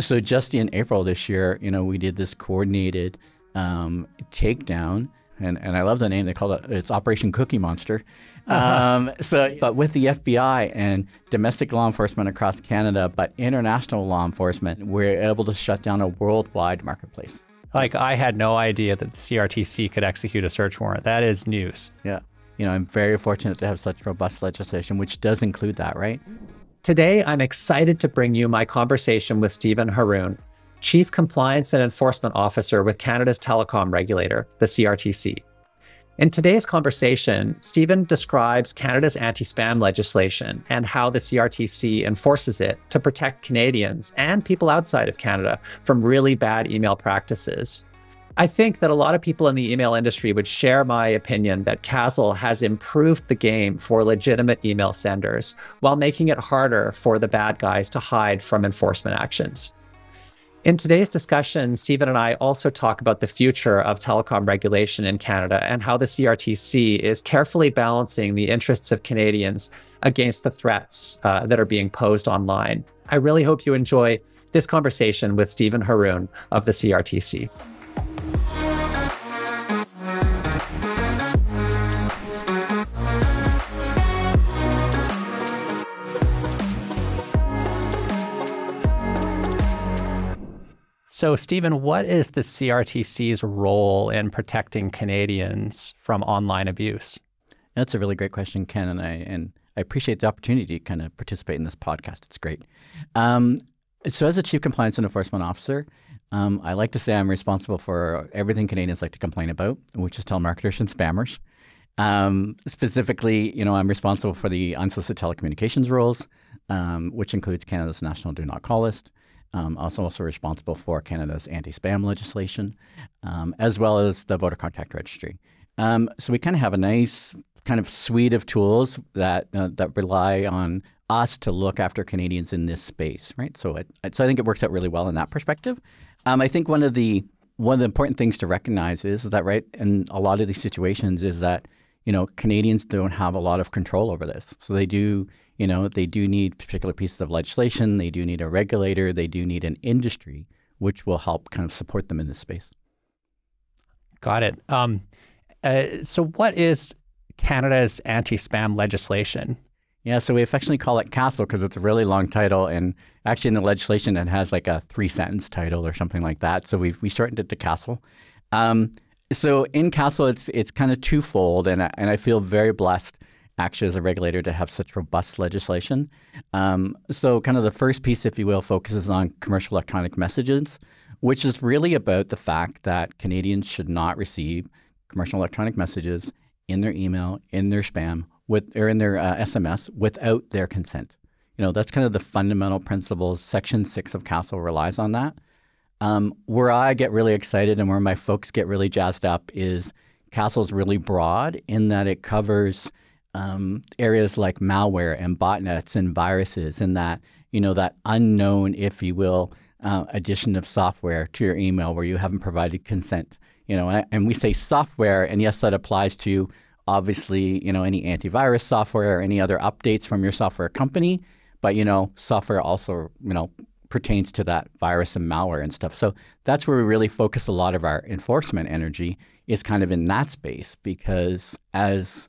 so just in April this year, you know, we did this coordinated um, takedown, and, and I love the name. They called it it's Operation Cookie Monster. Um, so, but with the FBI and domestic law enforcement across Canada, but international law enforcement, we're able to shut down a worldwide marketplace. Like I had no idea that the CRTC could execute a search warrant. That is news. Yeah. You know, I'm very fortunate to have such robust legislation, which does include that, right? Today, I'm excited to bring you my conversation with Steven Harroun, Chief Compliance and Enforcement Officer with Canada's telecom regulator, the CRTC. In today's conversation, Steven describes Canada's anti spam legislation and how the CRTC enforces it to protect Canadians and people outside of Canada from really bad email practices. I think that a lot of people in the email industry would share my opinion that CASL has improved the game for legitimate email senders while making it harder for the bad guys to hide from enforcement actions. In today's discussion, Steven and I also talk about the future of telecom regulation in Canada and how the CRTC is carefully balancing the interests of Canadians against the threats uh, that are being posed online. I really hope you enjoy this conversation with Steven Harroun of the CRTC. So, Steven, what is the CRTC's role in protecting Canadians from online abuse? That's a really great question, Ken, and I and I appreciate the opportunity to kind of participate in this podcast. It's great. Um, so, as a chief compliance and enforcement officer, um, I like to say I'm responsible for everything Canadians like to complain about, which is telemarketers and spammers. Um, specifically, you know, I'm responsible for the unsolicited telecommunications rules, um, which includes Canada's national do not call list. Um, also, also responsible for Canada's anti-spam legislation, um, as well as the voter contact registry. Um, so we kind of have a nice kind of suite of tools that uh, that rely on us to look after Canadians in this space, right? So, it, so I think it works out really well in that perspective. Um, I think one of the one of the important things to recognize is that right in a lot of these situations is that you know Canadians don't have a lot of control over this, so they do you know, they do need particular pieces of legislation, they do need a regulator, they do need an industry, which will help kind of support them in this space. Got it. Um, uh, so, what is Canada's anti spam legislation? Yeah, so we affectionately call it CASL because it's a really long title. And actually, in the legislation, it has like a three sentence title or something like that. So we've we shortened it to CASL. Um, so in CASL, it's it's kind of twofold, and I, and I feel very blessed actually as a regulator to have such robust legislation. Um, so, kind of the first piece, if you will, focuses on commercial electronic messages, which is really about the fact that Canadians should not receive commercial electronic messages in their email, in their spam, with or in their uh, SMS without their consent. You know, that's kind of the fundamental principles. Section six of CASL relies on that. Um, where I get really excited and where my folks get really jazzed up is CASL is really broad in that it covers um, areas like malware and botnets and viruses and that you know that unknown, if you will, uh, addition of software to your email where you haven't provided consent. You know, and we say software, and yes, that applies to obviously you know any antivirus software or any other updates from your software company. But you know, software also you know pertains to that virus and malware and stuff. So that's where we really focus a lot of our enforcement energy is kind of in that space because as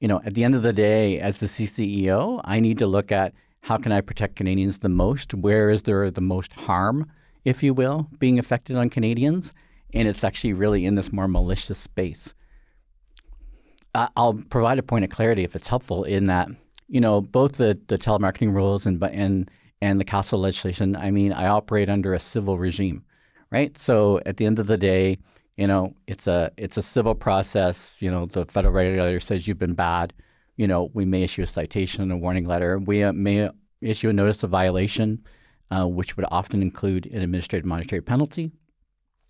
you know, at the end of the day, as the CCEO, I need to look at how can I protect Canadians the most? Where is there the most harm, if you will, being affected on Canadians? And it's actually really in this more malicious space. I'll provide a point of clarity if it's helpful in that, you know, both the, the telemarketing rules and, and, and the CASL legislation, I mean, I operate under a civil regime, right? So at the end of the day, you know, it's a it's a civil process. You know, the federal regulator says you've been bad. You know, we may issue a citation, a warning letter. We uh, may issue a notice of violation, uh, which would often include an administrative monetary penalty.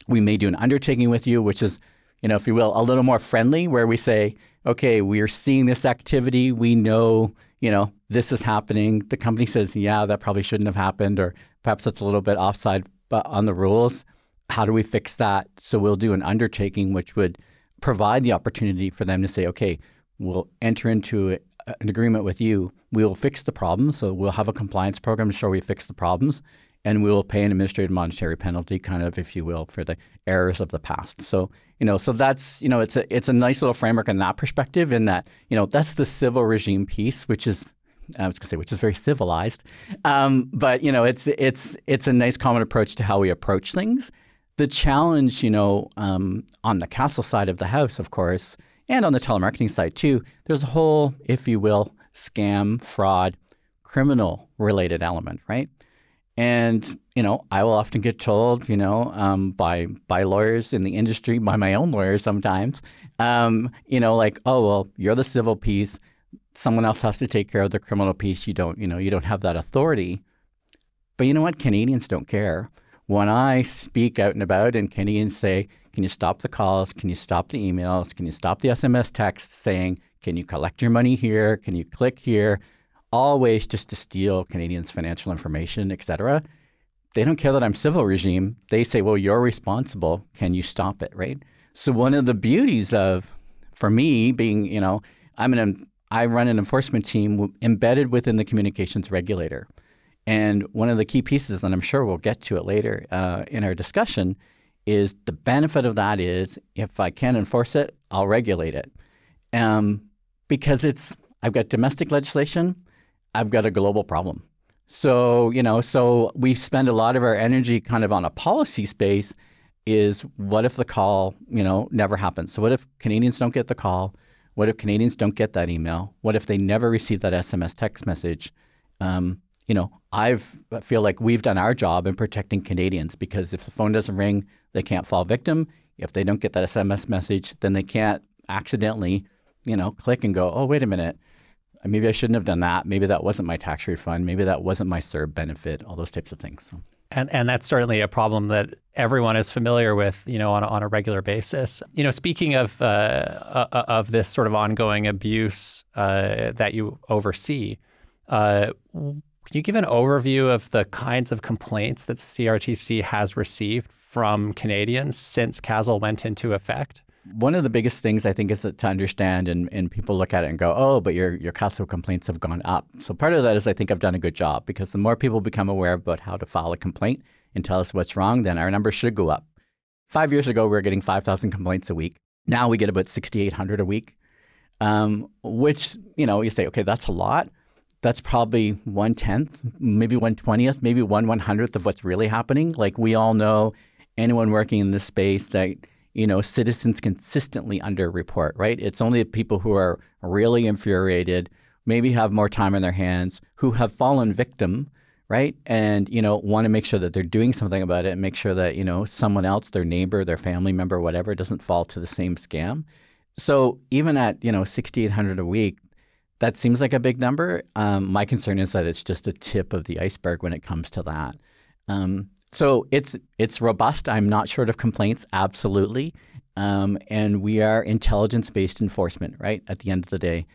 We may do an undertaking with you, which is, you know, if you will, a little more friendly, where we say, okay, we are seeing this activity. We know, you know, this is happening. The company says, yeah, that probably shouldn't have happened, or perhaps it's a little bit offside but on the rules how do we fix that? So we'll do an undertaking which would provide the opportunity for them to say, okay, we'll enter into an agreement with you. We will fix the problems. So we'll have a compliance program to show we fix the problems. And we will pay an administrative monetary penalty, kind of, if you will, for the errors of the past. So, you know, so that's, you know, it's a it's a nice little framework in that perspective, in that, you know, that's the civil regime piece, which is I was going to say, which is very civilized, um, but you know, it's it's it's a nice common approach to how we approach things. The challenge, you know, um, on the CASL side of the house, of course, and on the telemarketing side too, there's a whole, if you will, scam, fraud, criminal related element, right? And you know, I will often get told, you know, um, by by lawyers in the industry, by my own lawyers sometimes, um, you know, like, oh well, you're the civil piece. Someone else has to take care of the criminal piece. You don't, you know, you don't have that authority. But you know what? Canadians don't care. When I speak out and about, and Canadians say, "Can you stop the calls? Can you stop the emails? Can you stop the SMS texts saying, can you collect your money here? Can you click here?" Always just to steal Canadians' financial information, et cetera. They don't care that I'm civil regime. They say, well, you're responsible. Can you stop it, right? So one of the beauties of, for me, being, you know, I'm an, I run an enforcement team embedded within the communications regulator. And one of the key pieces, and I'm sure we'll get to it later uh, in our discussion, is the benefit of that is if I can enforce it, I'll regulate it. Um, because it's, I've got domestic legislation, I've got a global problem. So, you know, so we spend a lot of our energy kind of on a policy space is what if the call, you know, never happens? So what if Canadians don't get the call? What if Canadians don't get that email? What if they never receive that SMS text message? Um, you know, I've, I feel like we've done our job in protecting Canadians because if the phone doesn't ring, they can't fall victim. If they don't get that SMS message, then they can't accidentally, you know, click and go, oh, wait a minute, maybe I shouldn't have done that. Maybe that wasn't my tax refund. Maybe that wasn't my CERB benefit. All those types of things. So. And and that's certainly a problem that everyone is familiar with, you know, on a, on a regular basis. You know, speaking of uh, uh, of this sort of ongoing abuse uh, that you oversee, uh, can you give an overview of the kinds of complaints that CRTC has received from Canadians since CASL went into effect? One of the biggest things I think is to understand, and, and people look at it and go, oh, but your, your CASL complaints have gone up. So part of that is I think I've done a good job because the more people become aware about how to file a complaint and tell us what's wrong, then our numbers should go up. Five years ago, we were getting 5,000 complaints a week. Now we get about 6,800 a week, um, which, you know, you say, okay, that's a lot. That's probably one tenth, maybe one twentieth, maybe one one hundredth of what's really happening. Like we all know, anyone working in this space that you know, citizens consistently underreport, right? It's only people who are really infuriated, maybe have more time on their hands, who have fallen victim, right? And, you know, want to make sure that they're doing something about it and make sure that, you know, someone else, their neighbor, their family member, whatever, doesn't fall to the same scam. So even at, you know, 6,800 a week, that seems like a big number. Um, my concern is that it's just a tip of the iceberg when it comes to that. Um, so it's it's robust. I'm not short of complaints, absolutely. Um, and we are intelligence based enforcement, right? At the end of the day.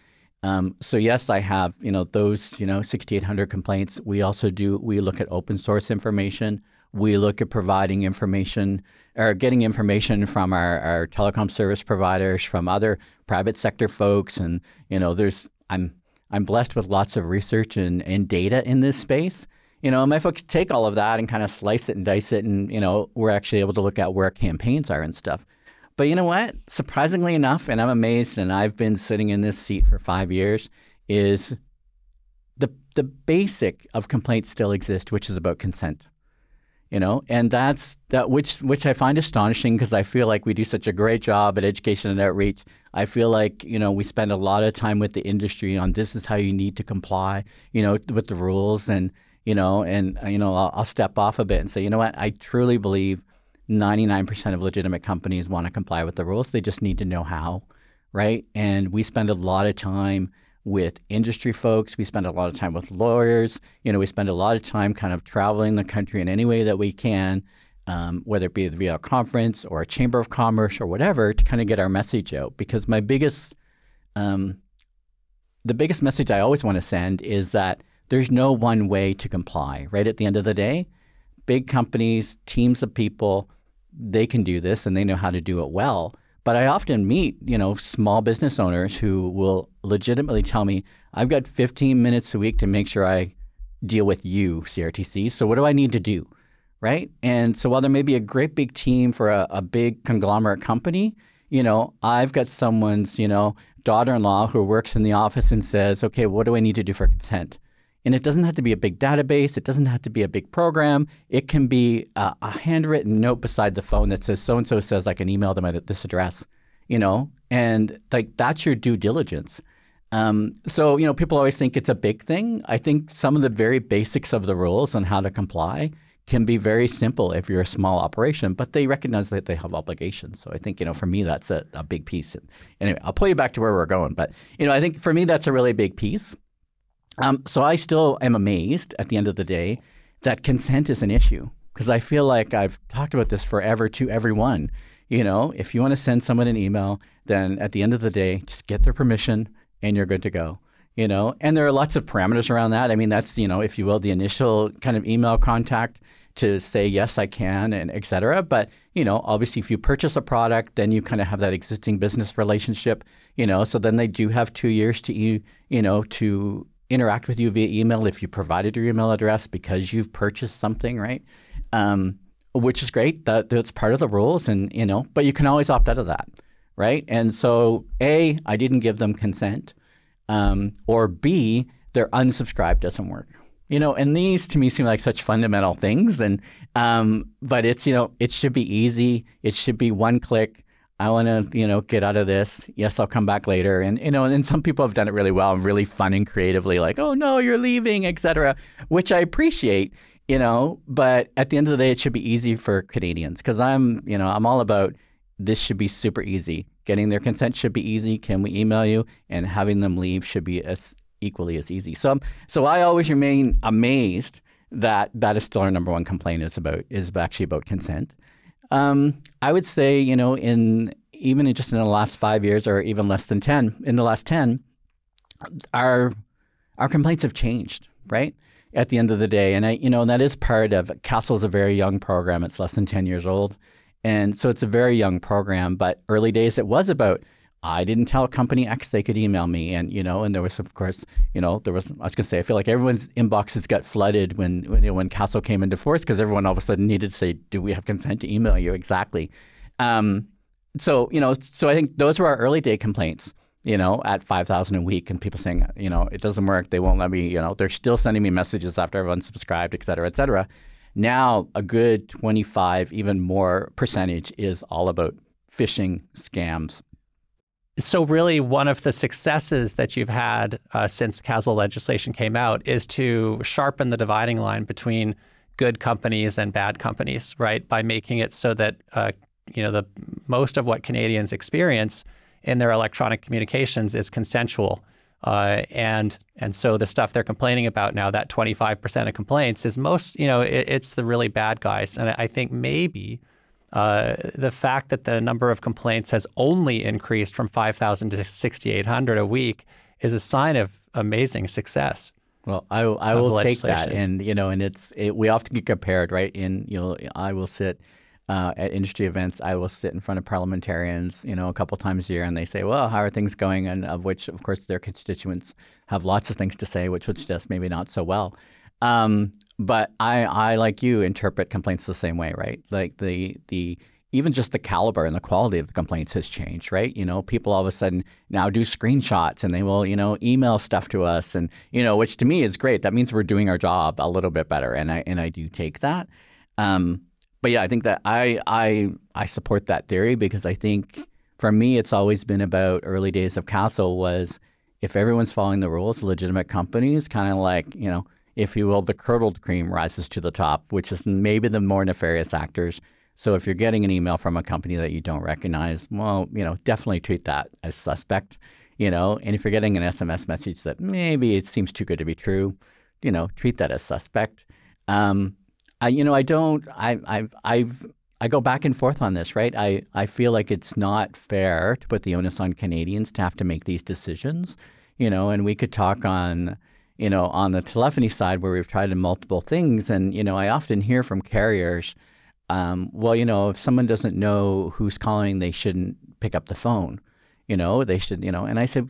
Um, so yes, I have you know those you know 6,800 complaints. We also do we look at open source information. We look at providing information or getting information from our, our telecom service providers, from other private sector folks, and you know there's I'm I'm blessed with lots of research and, and data in this space. You know, my folks take all of that and kind of slice it and dice it, and you know, we're actually able to look at where campaigns are and stuff. But you know what? Surprisingly enough, and I'm amazed, and I've been sitting in this seat for five years, is the the basic of complaints still exist, which is about consent. You know, and that's that which which I find astonishing because I feel like we do such a great job at education and outreach. I feel like you know we spend a lot of time with the industry on this is how you need to comply, you know, with the rules and you know, and uh, you know, I'll, I'll step off a bit and say, you know what, I truly believe 99% of legitimate companies want to comply with the rules. They just need to know how, right? And we spend a lot of time with industry folks. We spend a lot of time with lawyers. You know, we spend a lot of time kind of traveling the country in any way that we can, um, whether it be via a conference or a chamber of commerce or whatever, to kind of get our message out. Because my biggest, um, the biggest message I always want to send is that there's no one way to comply, right? At the end of the day, big companies, teams of people, they can do this and they know how to do it well. But I often meet, you know, small business owners who will legitimately tell me, I've got 15 minutes a week to make sure I deal with you, CRTC. So what do I need to do? Right. And so while there may be a great big team for a, a big conglomerate company, you know, I've got someone's, you know, daughter in law who works in the office and says, okay, what do I need to do for consent? And it doesn't have to be a big database. It doesn't have to be a big program. It can be a, a handwritten note beside the phone that says, so and so says I can email them at this address, you know, and like that's your due diligence. Um, so, you know, people always think it's a big thing. I think some of the very basics of the rules on how to comply can be very simple if you're a small operation, but they recognize that they have obligations. So I think, you know, for me, that's a, a big piece. And anyway, I'll pull you back to where we're going. But, you know, I think for me, that's a really big piece. Um, so I still am amazed at the end of the day that consent is an issue because I feel like I've talked about this forever to everyone. You know, if you want to send someone an email, then at the end of the day, just get their permission and you're good to go you know? And there are lots of parameters around that. I mean that's you know if you will the initial kind of email contact to say yes i can and et cetera. But you know obviously if you purchase a product then you kind of have that existing business relationship you know? So then they do have two years to you you know to interact with you via email if you provided your email address because you've purchased something right um, which is great that that's part of the rules and you know but you can always opt out of that right? And so, A, I didn't give them consent, um, or B, their unsubscribe doesn't work. You know, and these to me seem like such fundamental things. And um, but it's you know it should be easy. It should be one click. I want to you know get out of this. Yes, I'll come back later. And you know, and some people have done it really well and really fun and creatively, like oh no, you're leaving, etc. Which I appreciate. You know, but at the end of the day, it should be easy for Canadians because I'm you know I'm all about this should be super easy. Getting their consent should be easy. Can we email you? And having them leave should be as equally as easy. So, so I always remain amazed that that is still our number one complaint is about is actually about consent. Um, I would say, you know, in even just in the last five years, or even less than ten, in the last ten, our our complaints have changed, right? At the end of the day, and I, you know, that is part of CASL is a very young program. It's less than ten years old. And so it's a very young program, but early days it was about I didn't tell company X they could email me, and you know, and there was of course, you know, there was I was gonna say I feel like everyone's inboxes got flooded when when, you know, when CASL came into force because everyone all of a sudden needed to say, do we have consent to email you exactly? Um, so you know, so I think those were our early day complaints. You know, at five thousand a week, and people saying, you know, it doesn't work. They won't let me. You know, they're still sending me messages after everyone's subscribed, et cetera, et cetera. Now, a good 25, even more percentage is all about phishing scams. So, really, one of the successes that you've had uh, since CASL legislation came out is to sharpen the dividing line between good companies and bad companies, right? By making it so that uh, you know the most of what Canadians experience in their electronic communications is consensual. Uh, and and so the stuff they're complaining about now, that 25% of complaints is most, you know, it, it's the really bad guys. And I think maybe uh, the fact that the number of complaints has only increased from 5,000 to 6,800 a week is a sign of amazing success. Well, I, I will take that, and you know, and it's it, we often get compared, right? In you know, I will sit uh, at industry events, I will sit in front of parliamentarians, you know, a couple times a year, and they say, "Well, how are things going?" And of which, of course, their constituents have lots of things to say, which would suggest maybe not so well. Um, but I, I, like you, interpret complaints the same way, right? Like the the even just the caliber and the quality of the complaints has changed, right? You know, people all of a sudden now do screenshots and they will, you know, email stuff to us, and you know, which to me is great. That means we're doing our job a little bit better, and I and I do take that. Um, but yeah, I think that I I I support that theory because I think for me it's always been about early days of CASL was if everyone's following the rules, legitimate companies kind of like you know if you will, the curdled cream rises to the top, which is maybe the more nefarious actors. So if you're getting an email from a company that you don't recognize, well, you know, definitely treat that as suspect, you know. And if you're getting an SMS message that maybe it seems too good to be true, you know, treat that as suspect. Um, I, you know, I don't. I, I, I've, I go back and forth on this, right? I, I feel like it's not fair to put the onus on Canadians to have to make these decisions, you know. And we could talk on, you know, on the telephony side where we've tried multiple things, and you know, I often hear from carriers, um, well, you know, if someone doesn't know who's calling, they shouldn't pick up the phone. You know, they should, you know. And I said,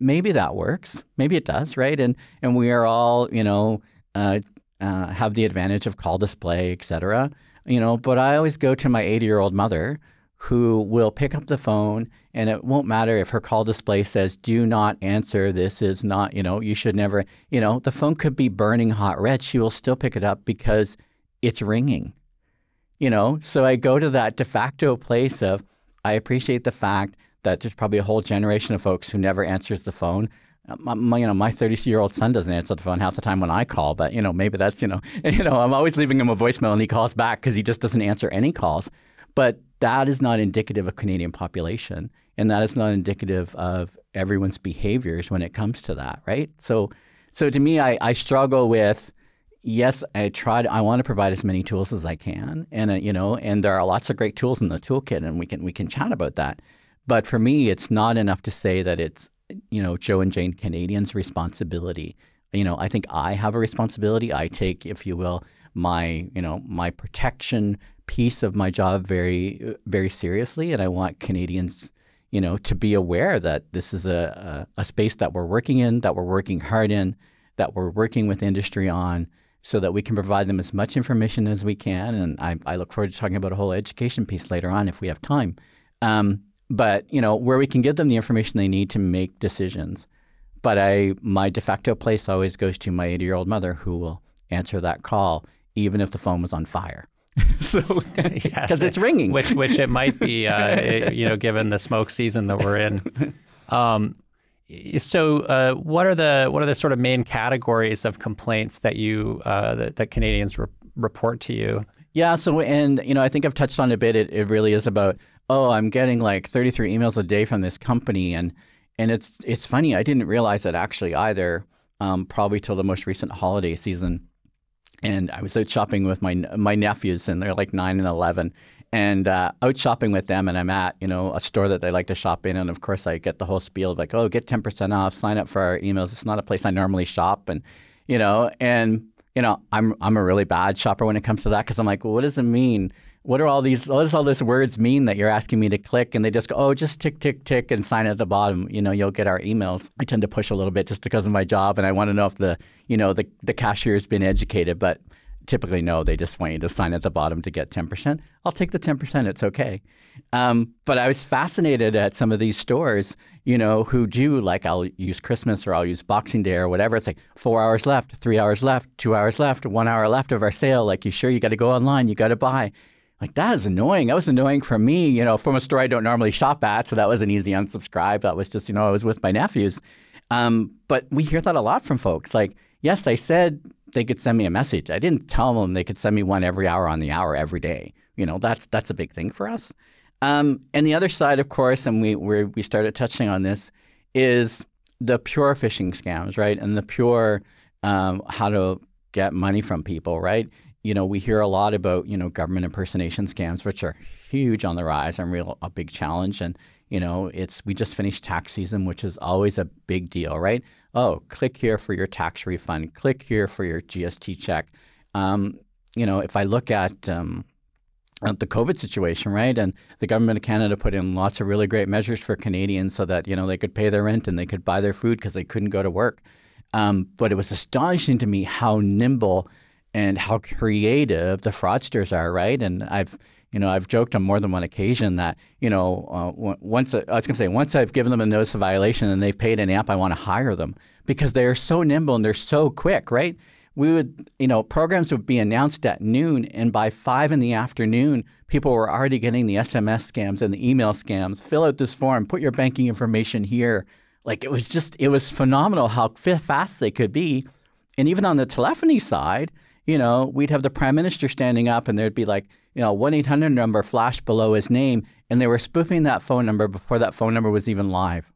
maybe that works. Maybe it does, right? And and we are all, you know uh, uh, have the advantage of call display, et cetera. You know, but I always go to my 80 year old mother who will pick up the phone and it won't matter if her call display says do not answer. This is not you know you should never you know the phone could be burning hot red. She will still pick it up because it's ringing you know? So i go to that de facto place of i appreciate the fact that there's probably a whole generation of folks who never answers the phone. Uh, my, you know, my 30 year old son doesn't answer the phone half the time when I call, but you know, maybe that's you know, you know, I'm always leaving him a voicemail and he calls back because he just doesn't answer any calls. But that is not indicative of Canadian population, and that is not indicative of everyone's behaviors when it comes to that, right? So, so to me, I, I struggle with. Yes, I tried. I want to provide as many tools as I can, and uh, you know, and there are lots of great tools in the toolkit, and we can we can chat about that. But for me, it's not enough to say that it's you know Joe and Jane Canadians' responsibility. You know, I think I have a responsibility. I take, if you will, my you know my protection piece of my job very very seriously, and I want Canadians you know to be aware that this is a, a, a space that we're working in, that we're working hard in, that we're working with industry on. So that we can provide them as much information as we can, and I, I look forward to talking about a whole education piece later on if we have time. Um, but you know where we can give them the information they need to make decisions. But I, my de facto place always goes to my 80 year old mother who will answer that call even if the phone was on fire. so because yes, it's ringing, which which it might be, uh, you know, given the smoke season that we're in. Um, so, uh, what are the what are the sort of main categories of complaints that you uh, that, that, Canadians re- report to you? Yeah. So, and you know, I think I've touched on a bit. It, it really is about oh, I'm getting like 33 emails a day from this company, and and it's it's funny. I didn't realize that actually either. Um, probably till the most recent holiday season and I was out shopping with my my nephews, and they're like nine and eleven, and uh, out shopping with them, and I'm at you know a store that they like to shop in, and of course I get the whole spiel of like, oh, get ten percent off, sign up for our emails. It's not a place I normally shop, and you know, and you know, I'm I'm a really bad shopper when it comes to that because I'm like, well, what does it mean? What are all these what does all these words mean that you're asking me to click? And they just go oh just tick tick tick and sign at the bottom. You know you'll get our emails. I tend to push a little bit just because of my job and i want to know if the you know the, the cashier has been educated but typically no they just want you to sign at the bottom to get 10% i'll take the 10% it's okay. Um, but i was fascinated at some of these stores you know who do like i'll use christmas or i'll use boxing day or whatever. It's like four hours left three hours left two hours left one hour left of our sale. Like you sure you got to go online? You got to buy like that is annoying. That was annoying for me, you know, from a store I don't normally shop at. So that was an easy unsubscribe. That was just, you know, I was with my nephews. Um, but we hear that a lot from folks. Like, yes, I said they could send me a message. I didn't tell them they could send me one every hour on the hour every day. You know, that's that's a big thing for us. Um, and the other side, of course, and we we started touching on this, is the pure phishing scams, right? And the pure um, how to get money from people, right? You know, we hear a lot about, you know, government impersonation scams, which are huge on the rise and real a big challenge. And, you know, it's we just finished tax season, which is always a big deal, right? Oh, click here for your tax refund. Click here for your GST check. Um, you know, if I look at um, the COVID situation, right? And the government of Canada put in lots of really great measures for Canadians so that, you know, they could pay their rent and they could buy their food because they couldn't go to work. Um, but it was astonishing to me how nimble and how creative the fraudsters are, right? And I've you know I've joked on more than one occasion that you know uh, once I was going to say once I've given them a notice of violation and they've paid an AMP, I want to hire them because they are so nimble and they're so quick, right? We would, you know, programs would be announced at noon, and by five in the afternoon, people were already getting the SMS scams and the email scams. Fill out this form, put your banking information here. Like it was just, it was phenomenal how fast they could be. And even on the telephony side, you know, we'd have the prime minister standing up and there'd be like, you know, 1 800 number flashed below his name. And they were spoofing that phone number before that phone number was even live.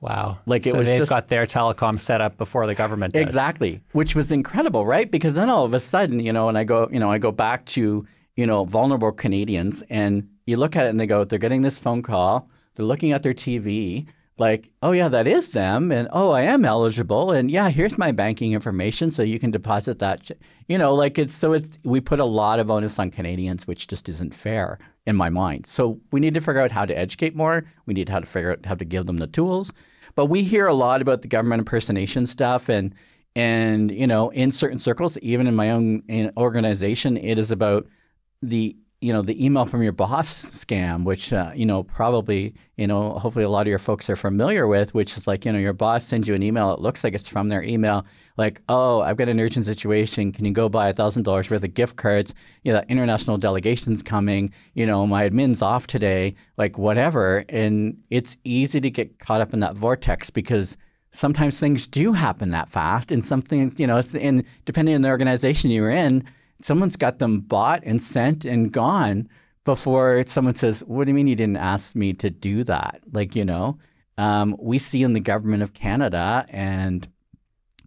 Wow. Like so it was they've just, got their telecom set up before the government does. Exactly. Which was incredible, right? Because then all of a sudden, you know, and I go, you know, I go back to, you know, vulnerable Canadians and you look at it and they go, they're getting this phone call, they're looking at their TV, like, oh yeah, that is them, and oh, I am eligible, and yeah, here's my banking information, so you can deposit that. You know, like it's so it's we put a lot of onus on Canadians, which just isn't fair in my mind. So we need to figure out how to educate more. We need how to figure out how to give them the tools. But we hear a lot about the government impersonation stuff, and And you know, in certain circles, even in my own organization, it is about the you know the email from your boss scam which uh, you know probably you know hopefully a lot of your folks are familiar with which is like you know your boss sends you an email it looks like it's from their email like oh i've got an urgent situation can you go buy a thousand dollars worth of gift cards? You know international delegations coming you know my admin's off today like whatever. And it's easy to get caught up in that vortex because sometimes things do happen that fast and some things you know and depending on the organization you're in someone's got them bought and sent and gone before someone says, What do you mean you didn't ask me to do that? Like, you know, um, we see in the government of Canada and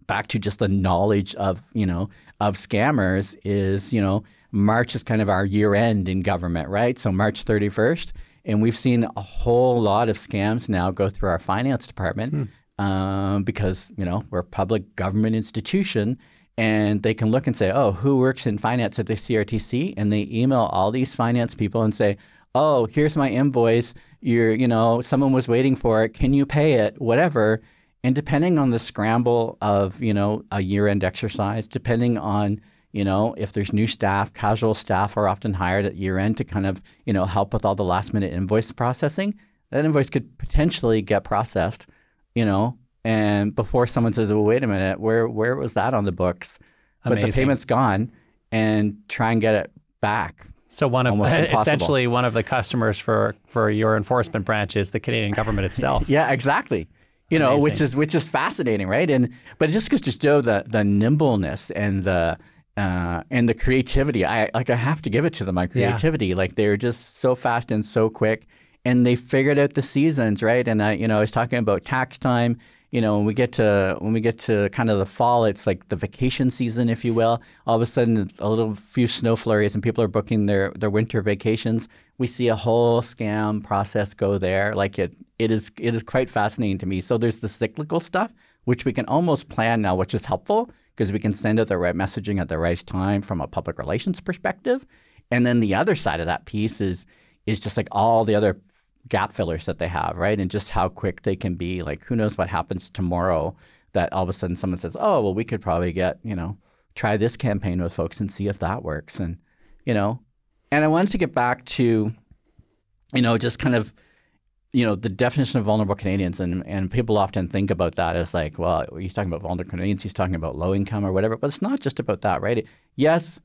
back to just the knowledge of, you know, of scammers is, you know, March is kind of our year end in government, right? So March 31st. And we've seen a whole lot of scams now go through our finance department hmm. um, because, you know, we're a public government institution and they can look and say, oh, who works in finance at the CRTC? And they email all these finance people and say, oh, here's my invoice. You're, you know, someone was waiting for it. Can you pay it? Whatever. And depending on the scramble of, you know, a year-end exercise, depending on, you know, if there's new staff, casual staff are often hired at year-end to kind of, you know, help with all the last-minute invoice processing. That invoice could potentially get processed, you know, and before someone says, "Well, wait a minute, where where was that on the books?" Amazing. But the payment's gone, and try and get it back. So one of essentially one of the customers for for your enforcement branch is the Canadian government itself. yeah, exactly. You know, Amazing. which is which is fascinating, right? And but it just goes to show the the nimbleness and the uh, and the creativity. I like I have to give it to them. My creativity, yeah. like they're just so fast and so quick, and they figured out the seasons, right? And I, you know, I was talking about tax time you know, when we get to when we get to kind of the fall, it's like the vacation season, if you will. All of a sudden, a little few snow flurries, and people are booking their their winter vacations. We see a whole scam process go there. Like it, it is it is quite fascinating to me. So there's the cyclical stuff, which we can almost plan now, which is helpful because we can send out the right messaging at the right time from a public relations perspective. And then the other side of that piece is is just like all the other gap fillers that they have, right? And just how quick they can be. Like, who knows what happens tomorrow that all of a sudden someone says, oh, well, we could probably get, you know, try this campaign with folks and see if that works. And, you know, and I wanted to get back to, you know, just kind of, you know, the definition of vulnerable Canadians. And, and people often think about that as like, well, he's talking about vulnerable Canadians, he's talking about low income or whatever. But it's not just about that, right? yes,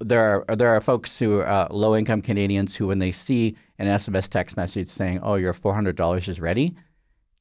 there are there are folks who are uh, low income Canadians who, when they see an SMS text message saying, "Oh, your four hundred dollars is ready,"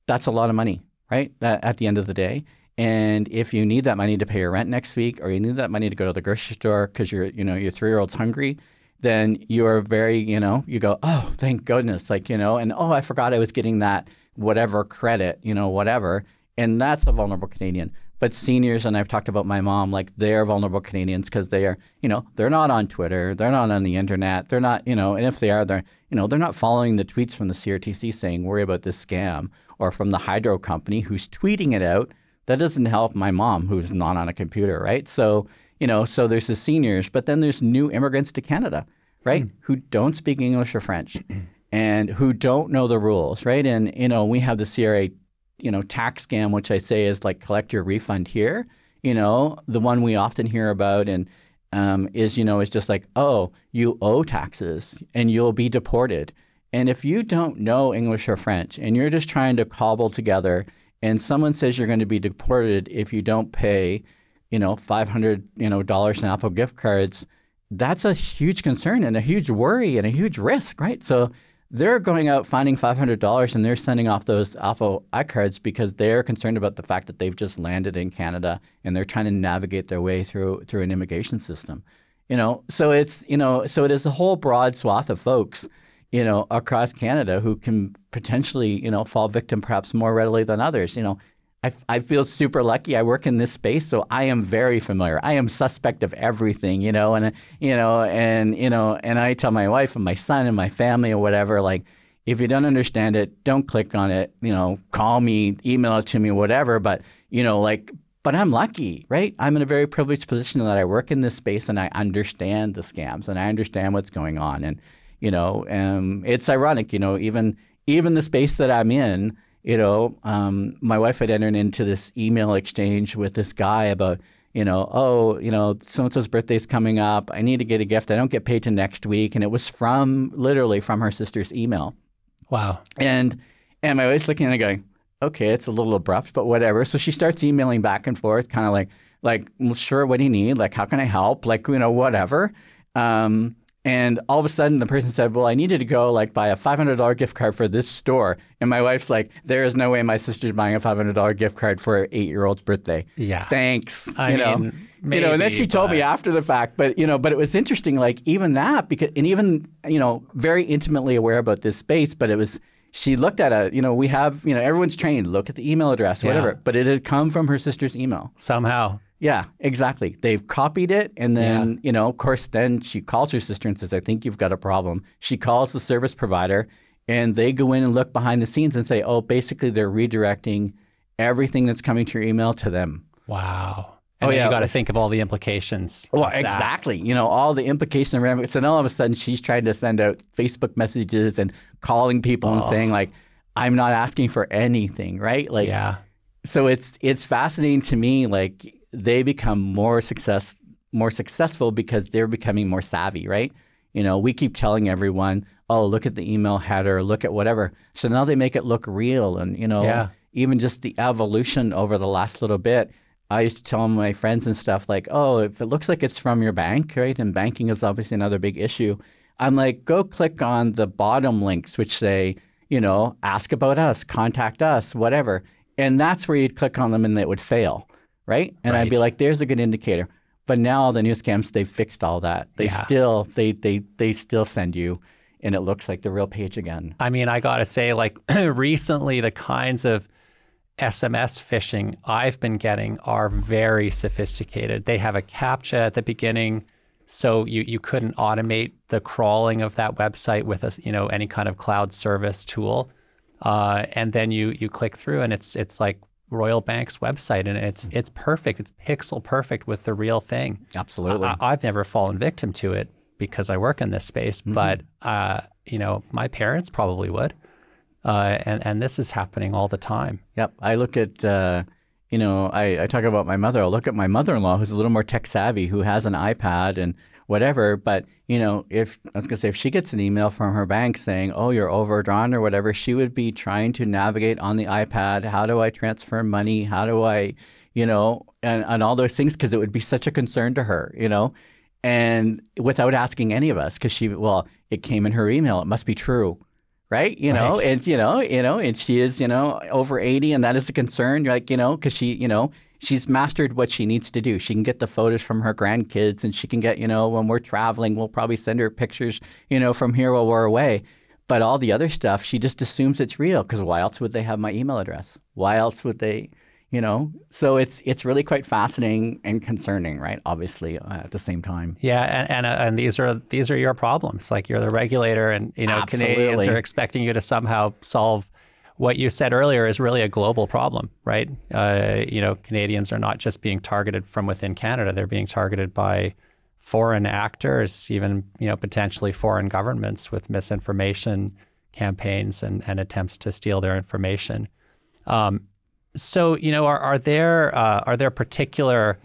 that's a lot of money, right? That, at the end of the day, and if you need that money to pay your rent next week, or you need that money to go to the grocery store because your you know your three year old's hungry, then you are very you know you go, "Oh, thank goodness!" Like you know, and oh, I forgot I was getting that whatever credit, you know, whatever, and that's a vulnerable Canadian. But seniors, and I've talked about my mom, like they're vulnerable Canadians because they are, you know, they're not on Twitter, they're not on the internet, they're not, you know, and if they are, they're, you know, they're not following the tweets from the CRTC saying, worry about this scam, or from the hydro company who's tweeting it out. That doesn't help my mom who's not on a computer, right? So, you know, so there's the seniors, but then there's new immigrants to Canada, right? Mm. Who don't speak English or French and who don't know the rules, right? And, you know, we have the CRA you know, tax scam, which I say is like collect your refund here. You know, the one we often hear about and um, is, you know, is just like, oh, you owe taxes and you'll be deported. And if you don't know English or French and you're just trying to cobble together and someone says you're going to be deported if you don't pay, you know, 500, you know, dollars in Apple gift cards, that's a huge concern and a huge worry and a huge risk, right? So they're going out finding $500 and they're sending off those Apple iCards because they're concerned about the fact that they've just landed in Canada and they're trying to navigate their way through through an immigration system. You know, so it's you know, so it is a whole broad swath of folks, you know, across Canada who can potentially you know fall victim perhaps more readily than others. You know, I, I feel super lucky. I work in this space, so I am very familiar. I am suspect of everything, you know, and you know, and you know, and I tell my wife and my son and my family or whatever, like, if you don't understand it, don't click on it. You know, call me, email it to me, whatever. But you know, like, but I'm lucky, right? I'm in a very privileged position that I work in this space and I understand the scams and I understand what's going on. And you know, um, it's ironic, you know, even even the space that I'm in you know, um, my wife had entered into this email exchange with this guy about, you know, oh, you know, so and so's birthday's coming up. I need to get a gift. I don't get paid till next week, and it was from literally from her sister's email. Wow. And and my wife's looking at it going, okay, it's a little abrupt, but whatever. So she starts emailing back and forth, kind of like, like, well, sure, what do you need? Like, how can I help? Like, you know, whatever. Um, and all of a sudden, the person said, "Well, I needed to go like buy a five hundred dollar gift card for this store." And my wife's like, "There is no way my sister's buying a five hundred dollar gift card for her eight year old's birthday." Yeah. Thanks. I you know, mean, you know. And then maybe, she told me after the fact, but you know, but it was interesting. Like even that, because and even you know, very intimately aware about this space, but it was. She looked at it. You know, we have. You know, everyone's trained. Look at the email address, whatever. Yeah. But it had come from her sister's email. Somehow. Yeah, exactly. They've copied it, and then you know, of course, then she calls her sister and says, "I think you've got a problem." She calls the service provider, and they go in and look behind the scenes and say, "Oh, basically, they're redirecting everything that's coming to your email to them." Wow. And Oh, yeah, you got to think of all the implications. Well, of that. exactly. You know, all the implications around it. So then all of a sudden, she's trying to send out Facebook messages and calling people and saying like, "I'm not asking for anything," right? Like, Yeah. so it's it's fascinating to me like they become more success more successful because they're becoming more savvy right? You know we keep telling everyone oh look at the email header look at whatever. So now they make it look real and you know Yeah. even just the evolution over the last little bit i used to tell my friends and stuff like oh if it looks like it's from your bank right? And banking is obviously another big issue. I'm like go click on the bottom links which say you know ask about us contact us whatever. And that's where you'd click on them and it would fail right and i'd be like there's a good indicator but now all the new scams they've fixed all that they Yeah. still they they they still send you and it looks like the real page again I mean, I got to say, like, recently, the kinds of SMS phishing I've been getting are very sophisticated. They have a CAPTCHA at the beginning. So you, you couldn't automate the crawling of that website with a you know any kind of cloud service tool, uh, and then you you click through and it's it's like Royal Bank's website and it's it's perfect. It's pixel perfect with the real thing. absolutely I, I've never fallen victim to it because I work in this space, but uh, you know, my parents probably would, uh, and and this is happening all the time. Yep. I look at, uh, you know, I, I talk about my mother. I'll look at my mother in law who's a little more tech savvy, who has an iPad and whatever. But, you know, if I was to say, if she gets an email from her bank saying, oh, you're overdrawn or whatever, she would be trying to navigate on the iPad. How do I transfer money? How do I, you know, and, and all those things because it would be such a concern to her, you know, and without asking any of us because she, well, it came in her email. It must be true right? You know, Right. and you know, you know, and she is, you know, over eighty, and that is a concern. You're like, you know, because she, you know, she's mastered what she needs to do. She can get the photos from her grandkids, and she can get, you know, when we're traveling, we'll probably send her pictures, you know, from here while we're away. But all the other stuff, she just assumes it's real because why else would they have my email address? Why else would they, you know? So it's it's really quite fascinating and concerning, right? Obviously, uh, at the same time. Yeah, and and, uh, and these are these are your problems. Like you're the regulator, and you know Canadians are expecting you to somehow solve what you said earlier is really a global problem, right? Uh, you know, Canadians are not just being targeted from within Canada; they're being targeted by foreign actors, even you know potentially foreign governments with misinformation campaigns and, and attempts to steal their information. Um, so you know, are, are there uh, are there particular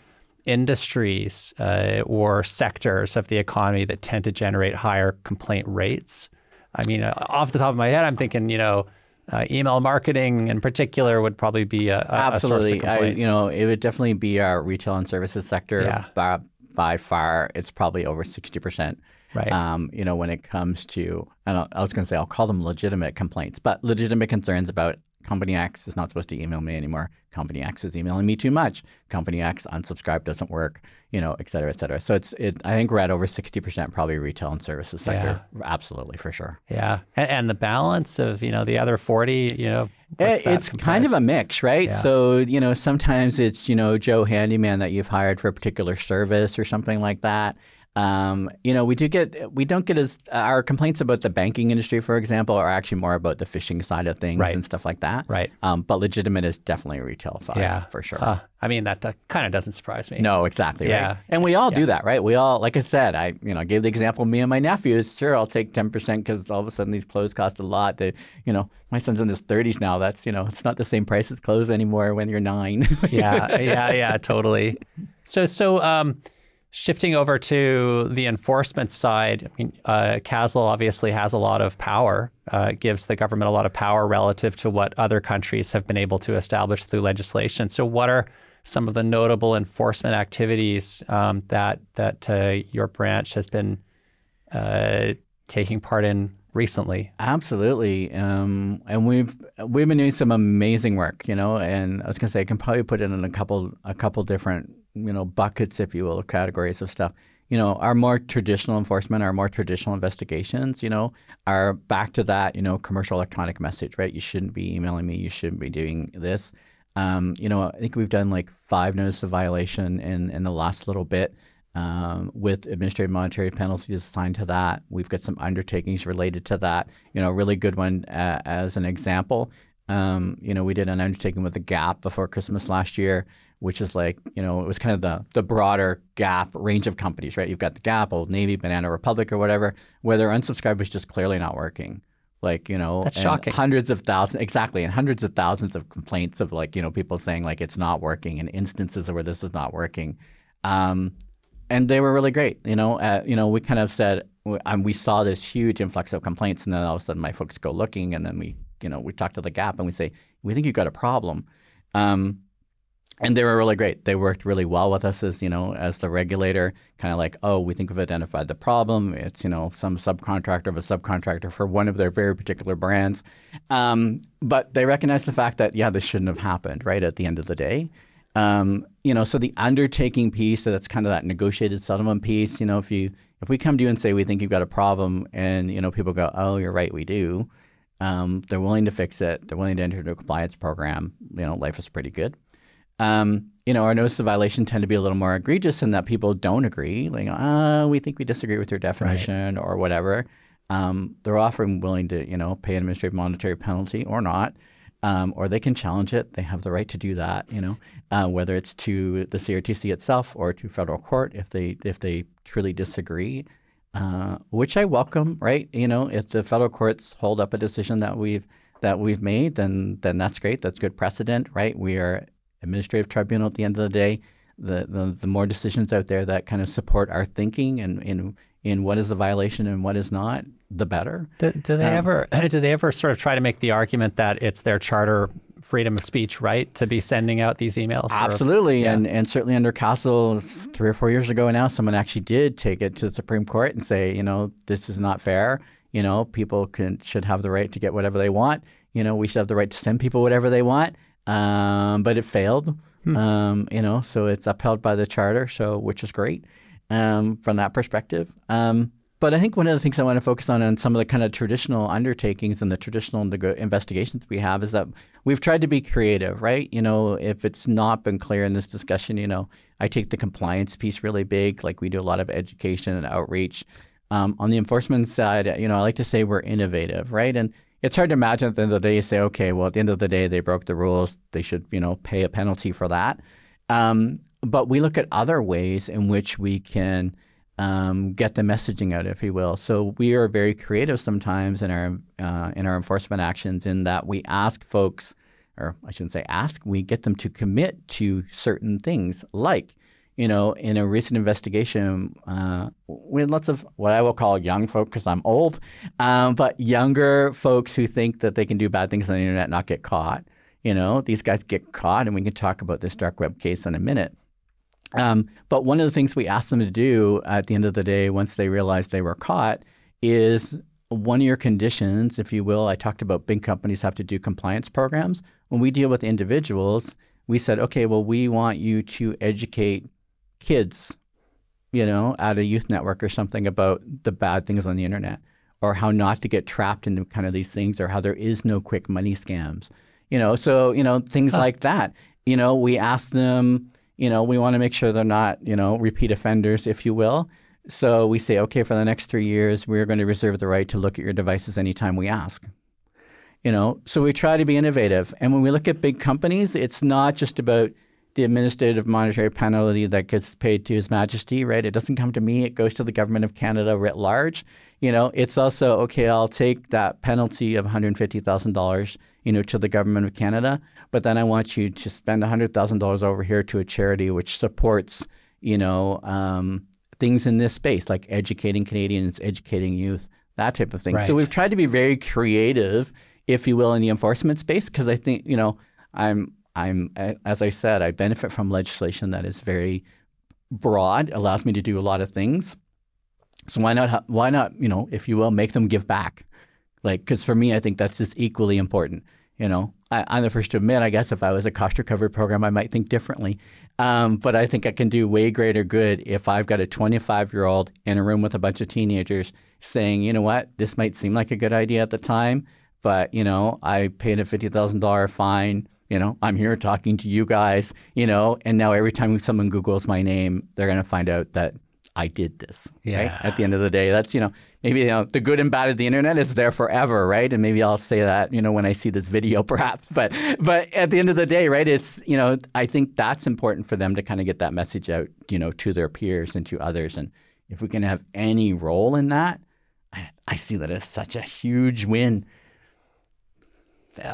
industries uh, or sectors of the economy that tend to generate higher complaint rates? I mean, uh, off the top of my head, I'm thinking you know. Uh, email marketing in particular would probably be a, a, a source of Absolutely. I, you know, it would definitely be our retail and services sector. Yeah. By, by far, it's probably over 60%. Right. Um, you know, when it comes to, I was going to say, I'll call them legitimate complaints, but legitimate concerns about company X is not supposed to email me anymore. Company X is emailing me too much. Company X unsubscribe doesn't work, you know, et cetera, et cetera. So it's, it, I think we're at over 60% probably retail and services sector. Absolutely, for sure. yeah, and, and the balance of you know the other forty, you know, what's Eh, It's kind of a mix, right? Yeah. So, you know, sometimes it's, you know, Joe Handyman that you've hired for a particular service or something like that. Um, you know, we do get we don't get as our complaints about the banking industry, for example, are actually more about the phishing side of things Right. and stuff like that. Right. Um, but legitimate is definitely a retail side, Yeah. for sure. I mean, that uh, kind of doesn't surprise me. No, exactly. Yeah. Right. And we all Yeah. do that, right? We all, like I said, I you know gave the example of me and my nephews. Sure, I'll take ten percent because all of a sudden these clothes cost a lot. They, you know, my son's in his thirties now. That's you know, it's not the same price as clothes anymore when you're nine. yeah, yeah, yeah, totally. So, so um, shifting over to the enforcement side, I mean, uh, CASL obviously has a lot of power. Uh, gives the government a lot of power relative to what other countries have been able to establish through legislation. So, what are some of the notable enforcement activities um, that that uh, your branch has been uh, taking part in recently? Absolutely, um, and we've we've been doing some amazing work, you know. And I was gonna say I can probably put it in a couple a couple different you know buckets, if you will, categories of stuff. You know, our more traditional enforcement, our more traditional investigations, you know, are back to that, you know, commercial electronic message, right? You shouldn't be emailing me. You shouldn't be doing this. Um, you know, I think we've done like five notices of violation in in the last little bit um, with administrative monetary penalties assigned to that. We've got some undertakings related to that. You know, a really good one uh, as an example. Um, you know, we did an undertaking with the Gap before Christmas last year, which is like, you know, it was kind of the the broader Gap range of companies, right? You've got the Gap, Old Navy, Banana Republic, or whatever, where their unsubscribe was just clearly not working. Like, you know, That's and shocking. Hundreds of thousands, exactly, and hundreds of thousands of complaints of like, you know, people saying like it's not working, and instances where this is not working. Um, and they were really great. You know, uh, you know, we kind of said um, we saw this huge influx of complaints, and then all of a sudden my folks go looking, and then we, you know, we talk to the Gap and we say we think you've got a problem. Um, and they were really great. They worked really well with us as you know as the regulator, kind of like, oh, we think we've identified the problem. It's you know some subcontractor of a subcontractor for one of their very particular brands, um, but they recognize the fact that yeah, this shouldn't have happened. Right at the end of the day, um, you know, so the undertaking piece, so that's kind of that negotiated settlement piece. You know, if you if we come to you and say we think you've got a problem, and you know people go, oh, you're right, we do. Um, they're willing to fix it. They're willing to enter into a compliance program. You know, life is pretty good. Um, you know, our notice of violation tend to be a little more egregious in that people don't agree. Like, ah, we think we disagree with your definition or whatever. Um, they're often willing to, you know, pay an administrative monetary penalty or not, um, or they can challenge it. They have the right to do that. You know, uh, whether it's to the CRTC itself or to federal court if they if they truly disagree. Uh, which I welcome, right? You know, if the federal courts hold up a decision that we've that we've made, then then that's great. That's good precedent, right? We are administrative tribunal at the end of the day. The, the the more decisions out there that kind of support our thinking and in in what is a violation and what is not, the better. Do, do they um, ever do they ever sort of try to make the argument that it's their charter freedom of speech right to be sending out these emails? or- Absolutely, and and certainly under CASL, three or four years ago now, someone actually did take it to the Supreme Court and say, you know, this is not fair. You know, people can should have the right to get whatever they want. You know, we should have the right to send people whatever they want. Um, but it failed. Um, you know, so it's upheld by the charter, so which is great um, from that perspective. Um, but I think one of the things I want to focus on on some of the kind of traditional undertakings and the traditional investigations we have is that we've tried to be creative, right? You know, if it's not been clear in this discussion, you know, I take the compliance piece really big. Like we do a lot of education and outreach. Um, on the enforcement side, you know, I like to say we're innovative, right? And it's hard to imagine at the end of the day, you say, okay, well, at the end of the day, they broke the rules. They should, you know, pay a penalty for that. Um, but we look at other ways in which we can um, get the messaging out, if you will. So we are very creative sometimes in our uh, in our enforcement actions, in that we ask folks, or I shouldn't say ask, we get them to commit to certain things, like. You know, in a recent investigation, uh, we had lots of what I will call young folk because I'm old, um, but younger folks who think that they can do bad things on the internet and not get caught. You know, these guys get caught, and we can talk about this dark web case in a minute. Um, but one of the things we asked them to do at the end of the day, once they realized they were caught, is one of your conditions, if you will. I talked about big companies have to do compliance programs. When we deal with individuals, we said, okay, well, we want you to educate kids, you know, at a youth network or something about the bad things on the internet or how not to get trapped into kind of these things or how there is no quick money scams. You know, so, you know, things like that. You know, we ask them, you know, we want to make sure they're not, you know, repeat offenders, if you will. So we say, okay, for the next three years, we're going to reserve the right to look at your devices anytime we ask. You know, so we try to be innovative. And when we look at big companies, it's not just about the administrative monetary penalty that gets paid to His Majesty, right? It doesn't come to me; it goes to the government of Canada writ large. You know, it's also okay. I'll take that penalty of one hundred fifty thousand dollars, you know, to the government of Canada, but then I want you to spend one hundred thousand dollars over here to a charity which supports, you know, um, things in this space like educating Canadians, educating youth, that type of thing. Right. So we've tried to be very creative, if you will, in the enforcement space because I think you know I'm I'm, as I said, I benefit from legislation that is very broad, allows me to do a lot of things. So why not, why not, you know, if you will, make them give back? Like, because for me, I think that's just equally important. You know, I, am the first to admit, I guess if I was a cost recovery program, I might think differently. Um, but I think I can do way greater good if I've got a 25 year old in a room with a bunch of teenagers saying, you know what, this might seem like a good idea at the time, but, you know, I paid a $50,000 fine you know, I'm here talking to you guys, you know, and now every time someone Googles my name, they're going to find out that I did this. Yeah. Right? At the end of the day, that's, you know, maybe you know, the good and bad of the internet is there forever, right? And maybe I'll say that, you know, when I see this video perhaps. But but at the end of the day, right, it's, you know, I think that's important for them to kind of get that message out, you know, to their peers and to others. And if we can have any role in that, I, I see that as such a huge win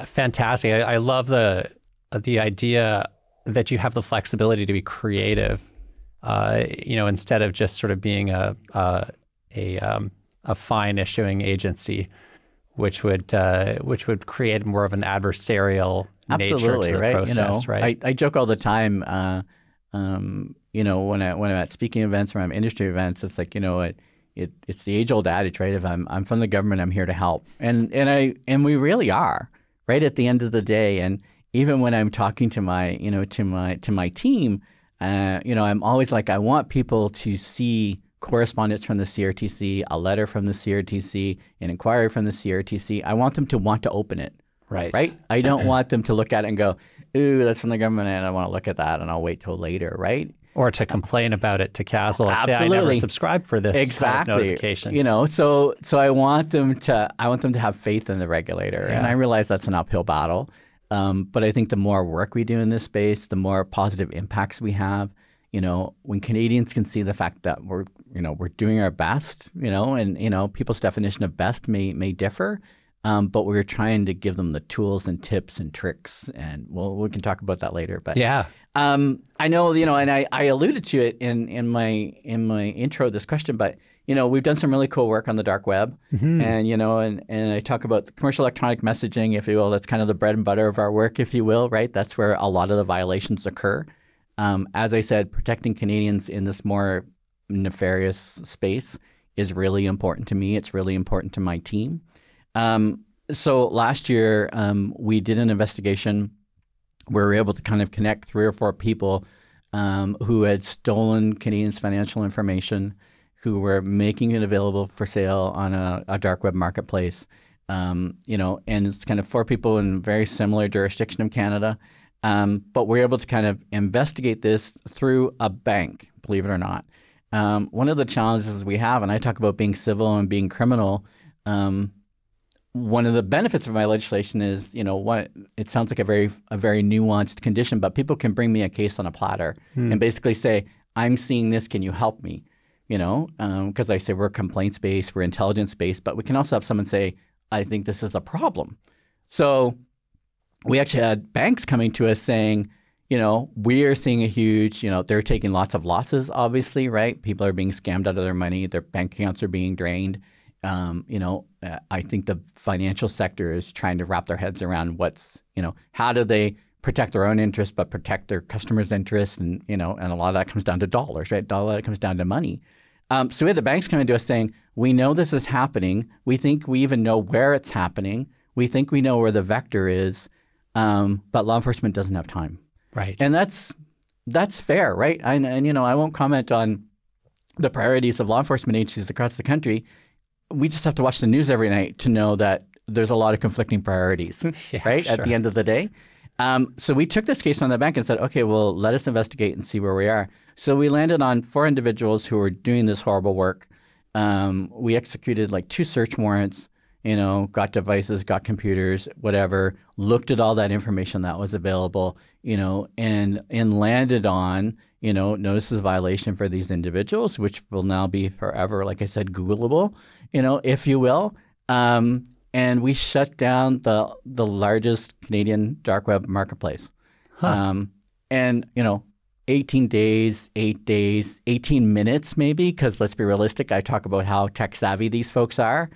fantastic. I, I, love the the idea that you have the flexibility to be creative. Uh, you know, instead of just sort of being a a a, um, a fine issuing agency, which would uh, which would create more of an adversarial Absolutely, nature to the right? process, you know, right? I, I joke all the time. Uh, um, you know, when I when I'm at speaking events or I'm industry events, it's like you know it, it it's the age old adage, right? If I'm I'm from the government, I'm here to help, and and I and we really are right at the end of the day. And even when I'm talking to my, you know, to my to my team, uh, you know, I'm always like, I want people to see correspondence from the CRTC, a letter from the CRTC, an inquiry from the CRTC. I want them to want to open it. Right. Right. I don't want them to look at it and go, "Ooh, that's from the government," and I want to look at that, and I'll wait till later. Right or to complain about it to CASL and Absolutely. say I never subscribed for this exactly kind of notification. You know, so so I want them to I want them to have faith in the regulator, yeah. and I realize that's an uphill battle. Um, but I think the more work we do in this space, the more positive impacts we have. You know, when Canadians can see the fact that we're you know we're doing our best, you know, and you know people's definition of best may may differ. Um, but we're trying to give them the tools and tips and tricks, and well, we can talk about that later. But yeah, um, I know, you know, and I, I alluded to it in, in my in my intro this question, but you know, we've done some really cool work on the dark web, mm-hmm. and you know, and, and I talk about commercial electronic messaging, if you will. That's kind of the bread and butter of our work, if you will, right? That's where a lot of the violations occur. Um, as I said, protecting Canadians in this more nefarious space is really important to me. It's really important to my team. Um, so last year, um, we did an investigation we were able to kind of connect three or four people um, who had stolen Canadians' financial information, who were making it available for sale on a, a dark web marketplace. Um, you know, and it's kind of four people in very similar jurisdiction of Canada. Um, but we're able to kind of investigate this through a bank, believe it or not. Um, one of the challenges we have, and I talk about being civil and being criminal, um, one of the benefits of my legislation is, you know, what it sounds like a very a very nuanced condition, but people can bring me a case on a platter hmm. and basically say, "I'm seeing this. Can you help me?" You know, because um, I say we're complaints based, we're intelligence based, but we can also have someone say, "I think this is a problem." So we actually had banks coming to us saying, you know, we are seeing a huge, you know, they're taking lots of losses, obviously, right? People are being scammed out of their money, their bank accounts are being drained. Um, you know, uh, I think the financial sector is trying to wrap their heads around what's, you know, how do they protect their own interests but protect their customers' interests, and you know, and a lot of that comes down to dollars, right? A lot of that comes down to money. Um, so we had the banks coming to us saying, "We know this is happening. We think we even know where it's happening. We think we know where the vector is, um, but law enforcement doesn't have time." Right. And that's that's fair, right? And, and you know, I won't comment on the priorities of law enforcement agencies across the country we just have to watch the news every night to know that there's a lot of conflicting priorities, yeah, right? Sure. At the end of the day. Um, so we took this case on the bank and said, okay, well, let us investigate and see where we are. So we landed on four individuals who were doing this horrible work. Um, we executed like two search warrants, you know, got devices, got computers, whatever, looked at all that information that was available, you know, and and landed on, you know, notices of violation for these individuals, which will now be forever, like I said, Googleable, you know, if you will. Um, and we shut down the the largest Canadian dark web marketplace. Huh. Um, and you know, 18 days, eight days, 18 minutes maybe, because let's be realistic. I talk about how tech savvy these folks are.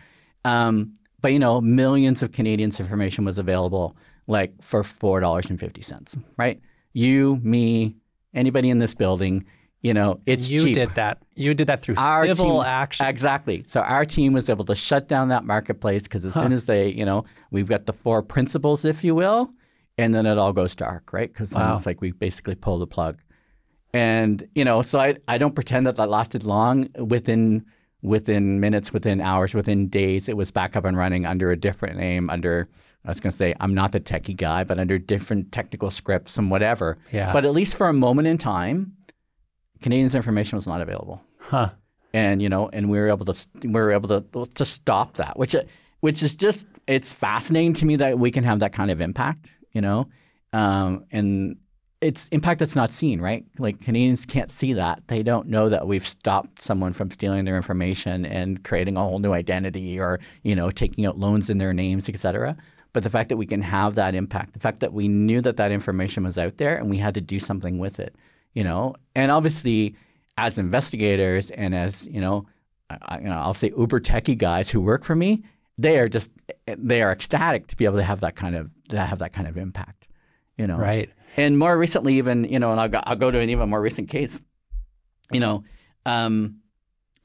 Um, but you know, millions of Canadians' information was available, like for four dollars and fifty cents. Right? You, me, anybody in this building. You know, it's you cheap. did that. You did that through Our civil team- action. Exactly. So our team was able to shut down that marketplace because as soon as they, you know, we've got the four principals, if you will, and then it all goes dark, right? Because Wow. it's like we basically pull the plug. And you know, so I I don't pretend that that lasted long. Within within minutes, within hours, within days, it was back up and running under a different name. Under I was going to say I'm not the techie guy, but under different technical scripts and whatever. Yeah. But at least for a moment in time, Canadians' information was not available huh. and you know, and we were able to we were able to to stop that, which which is just it's fascinating to me that we can have that kind of impact, you know, um, and it's impact that's not seen, right? Like Canadians can't see that; they don't know that we've stopped someone from stealing their information and creating a whole new identity, or you know, taking out loans in their names, et cetera. But the fact that we can have that impact, the fact that we knew that that information was out there and we had to do something with it, you know, and obviously as investigators and as you know, I, you know, I'll say uber techie guys who work for me, they are just they are ecstatic to be able to have that kind of to have that kind of impact, you know. Right. And more recently, even you know, and I'll go, I'll go to an even more recent case. You know, um,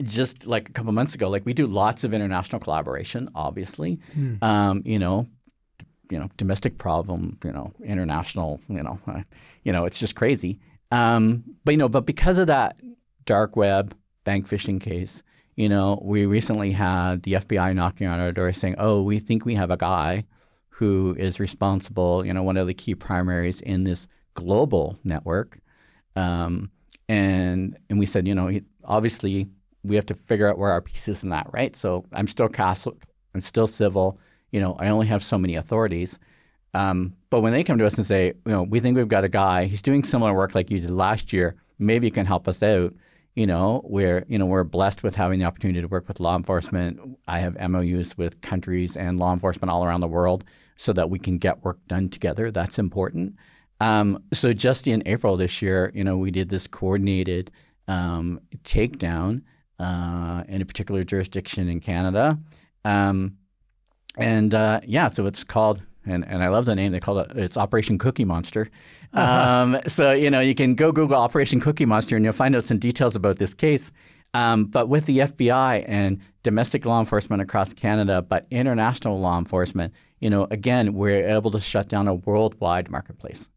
just like a couple months ago, like we do lots of international collaboration, obviously. Um, you know, you know, domestic problem, you know, international, you know, uh, you know, it's just crazy. Um, but you know, but because of that dark web bank phishing case, you know, we recently had the FBI knocking on our door saying, "Oh, we think we have a guy who is responsible, you know, one of the key primaries in this global network." Um, and and we said, you know, obviously we have to figure out where our piece is in that, right? So I'm still CASL, I'm still civil. You know, I only have so many authorities. Um, but when they come to us and say, you know, we think we've got a guy, he's doing similar work like you did last year. Maybe you can help us out. You know, we're you know we're blessed with having the opportunity to work with law enforcement. I have MOUs with countries and law enforcement all around the world, so that we can get work done together. That's important. Um, so just in April this year, you know, we did this coordinated um, takedown uh, in a particular jurisdiction in Canada. Um, and uh, yeah, so it's called, and, and I love the name. They call it, it's Operation Cookie Monster. Um, so, you know, you can go Google Operation Cookie Monster and you'll find out some details about this case. Um, but with the FBI and domestic law enforcement across Canada, but international law enforcement, you know, again, we're able to shut down a worldwide marketplace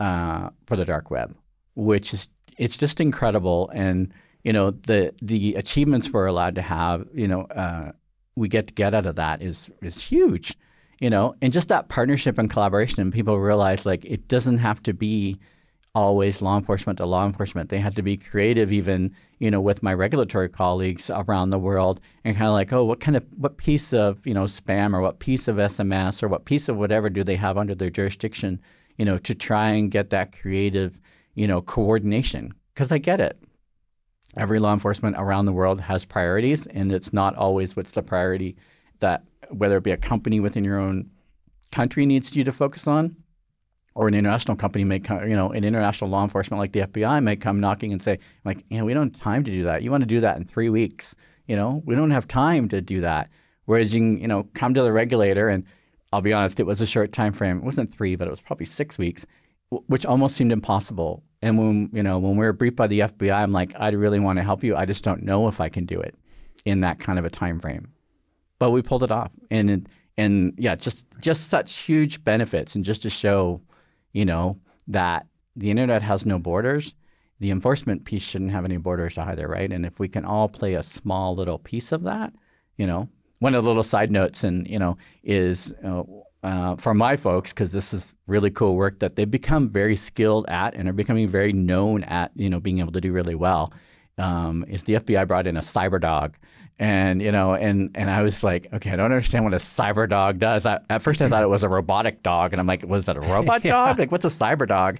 uh, for the dark web, which is it's just incredible. And you know, the the achievements we're allowed to have, you know, uh, we get to get out of that is is huge. You know, and just that partnership and collaboration, and people realize like it doesn't have to be always law enforcement to law enforcement. They had to be creative, even you know, with my regulatory colleagues around the world, and kind of like, oh, what kind of what piece of you know spam or what piece of SMS or what piece of whatever do they have under their jurisdiction, you know, to try and get that creative, you know, coordination. Because I get it. Every law enforcement around the world has priorities, and it's not always what's the priority that whether it be a company within your own country needs you to focus on, or an international company may come, you know, an international law enforcement like the FBI may come knocking and say, like, you know, we don't have time to do that. You want to do that in three weeks. You know, we don't have time to do that. Whereas you can, you know, come to the regulator and I'll be honest, it was a short time frame. It wasn't three, but it was probably six weeks, which almost seemed impossible. And when you know when we were briefed by the FBI, I'm like, I really want to help you. I just don't know if I can do it in that kind of a time frame. But we pulled it off, and and yeah, just just such huge benefits, and just to show, you know, that the internet has no borders. The enforcement piece shouldn't have any borders either, right? And if we can all play a small little piece of that, you know, one of the little side notes, and you know, is uh, uh, for my folks, because this is really cool work that they've become very skilled at and are becoming very known at, you know, being able to do really well, um, is the FBI brought in a cyber dog. And you know, and and I was like, okay, I don't understand what a cyber dog does. I, at first, I thought it was a robotic dog, and I'm like, was that a robot yeah. dog? Like, what's a cyber dog?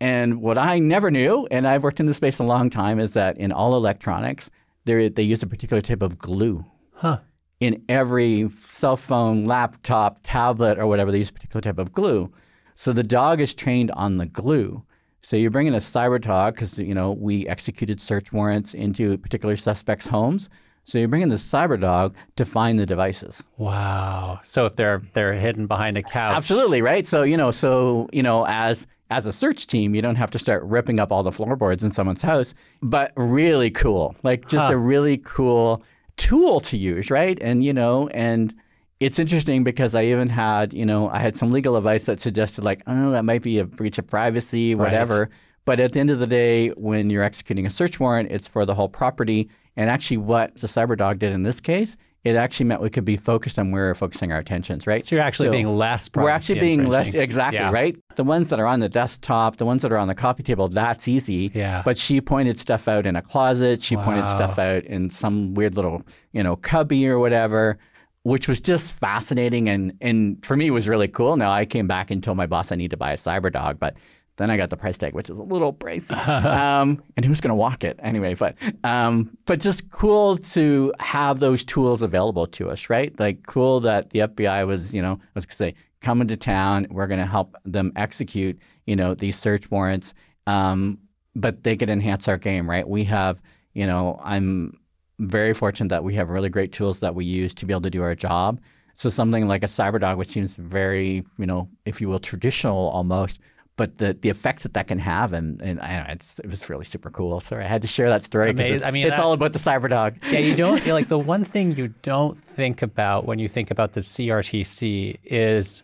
And what I never knew, and I've worked in this space a long time, is that in all electronics, they they use a particular type of glue. Huh in every cell phone, laptop, tablet, or whatever, they use a particular type of glue. So the dog is trained on the glue. So you bring in a cyber dog because you know we executed search warrants into particular suspects' homes. So you bring in the cyber dog to find the devices. Wow. So if they're they're hidden behind a couch. Absolutely, right? So, you know, so, you know, as as a search team, you don't have to start ripping up all the floorboards in someone's house, but really cool. Like just huh. a really cool tool to use, right? And you know, and it's interesting because I even had, you know, I had some legal advice that suggested like, oh, that might be a breach of privacy, whatever. Right. But at the end of the day, when you're executing a search warrant, it's for the whole property. And actually, what the CyberDog did in this case it actually meant we could be focused on where we're focusing our attentions, right? So you're actually so being less We're actually being less, exactly, yeah. right? The ones that are on the desktop, the ones that are on the coffee table, that's easy. Yeah. But she pointed stuff out in a closet. She wow. pointed stuff out in some weird little, you know, cubby or whatever, which was just fascinating. And, and for me, it was really cool. Now, I came back and told my boss I need to buy a cyber dog, but then I got the price tag, which is a little pricey. um, and who's going to walk it anyway? But um, but just cool to have those tools available to us, right? Like cool that the FBI was, you know, I was going to say, come into town. We're going to help them execute, you know, these search warrants. Um, but they could enhance our game, right? We have, you know, I'm very fortunate that we have really great tools that we use to be able to do our job. So something like a CyberDog, which seems very, you know, if you will, traditional almost, but the the effects that that can have and and I know, it's, it was really super cool. So I had to share that story because I mean, it's that, all about the cyber dog. Yeah, you don't feel like the one thing you don't think about when you think about the CRTC is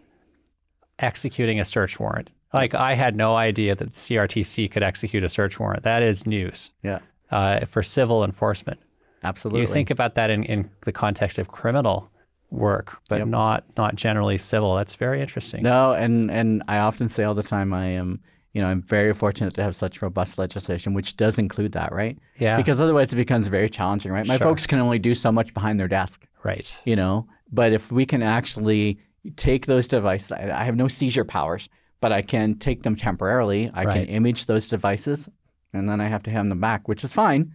executing a search warrant. Like I had no idea that the CRTC could execute a search warrant. That is news. Yeah. Uh, for civil enforcement. Absolutely. You think about that in, in the context of criminal work, but yep. not not generally civil. That's very interesting. No, and and I often say all the time, I am you know I'm very fortunate to have such robust legislation, which does include that, right? Yeah. Because otherwise it becomes very challenging, right? My sure. folks can only do so much behind their desk, right? You know, but if we can actually take those devices, I, I have no seizure powers, but I can take them temporarily. I right. can image those devices, and then I have to hand them back, which is fine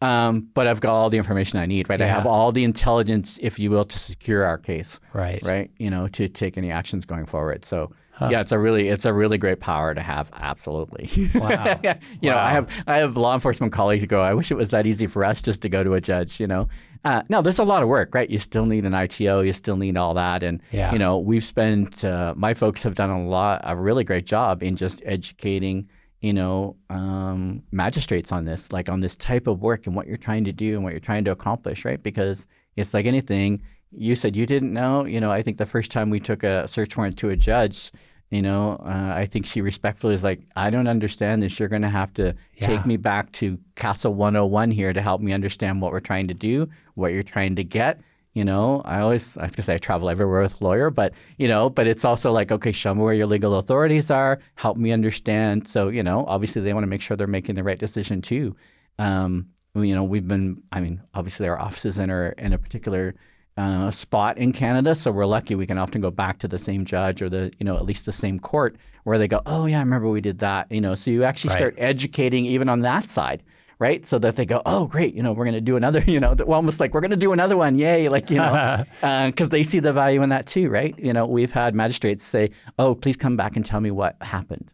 um, but I've got all the information I need, right? Yeah. I have all the intelligence, if you will, to secure our case, right? Right, you know, to take any actions going forward. So, huh. yeah, it's a really, it's a really great power to have. Absolutely. Wow. you wow. know, I have, I have law enforcement colleagues go, I wish it was that easy for us just to go to a judge. You know, uh, no, there's a lot of work, right? You still need an ITO, you still need all that, and yeah. you know, we've spent, uh, my folks have done a lot, a really great job in just educating you know, um, magistrates on this, like on this type of work and what you're trying to do and what you're trying to accomplish, right? Because it's like anything. You said you didn't know. You know, I think the first time we took a search warrant to a judge, you know, uh, I think she respectfully is like, I don't understand this. You're going to have to yeah. take me back to CASL 101 here to help me understand what we're trying to do, what you're trying to get. You know, I always, I was gonna say I travel everywhere with a lawyer, but, you know, but it's also like, okay, show me where your legal authorities are, help me understand. So, you know, obviously they want to make sure they're making the right decision too. Um, you know, we've been, I mean, obviously our offices in, are in a particular uh, spot in Canada, so we're lucky we can often go back to the same judge or the, you know, at least the same court where they go, oh yeah, I remember we did that. You know, so you actually right. start educating even on that side right? So that they go, oh, great, you know, we're going to do another, you know, almost like we're going to do another one, yay, like, you know, because uh, they see the value in that too, right? You know, we've had magistrates say, oh, please come back and tell me what happened,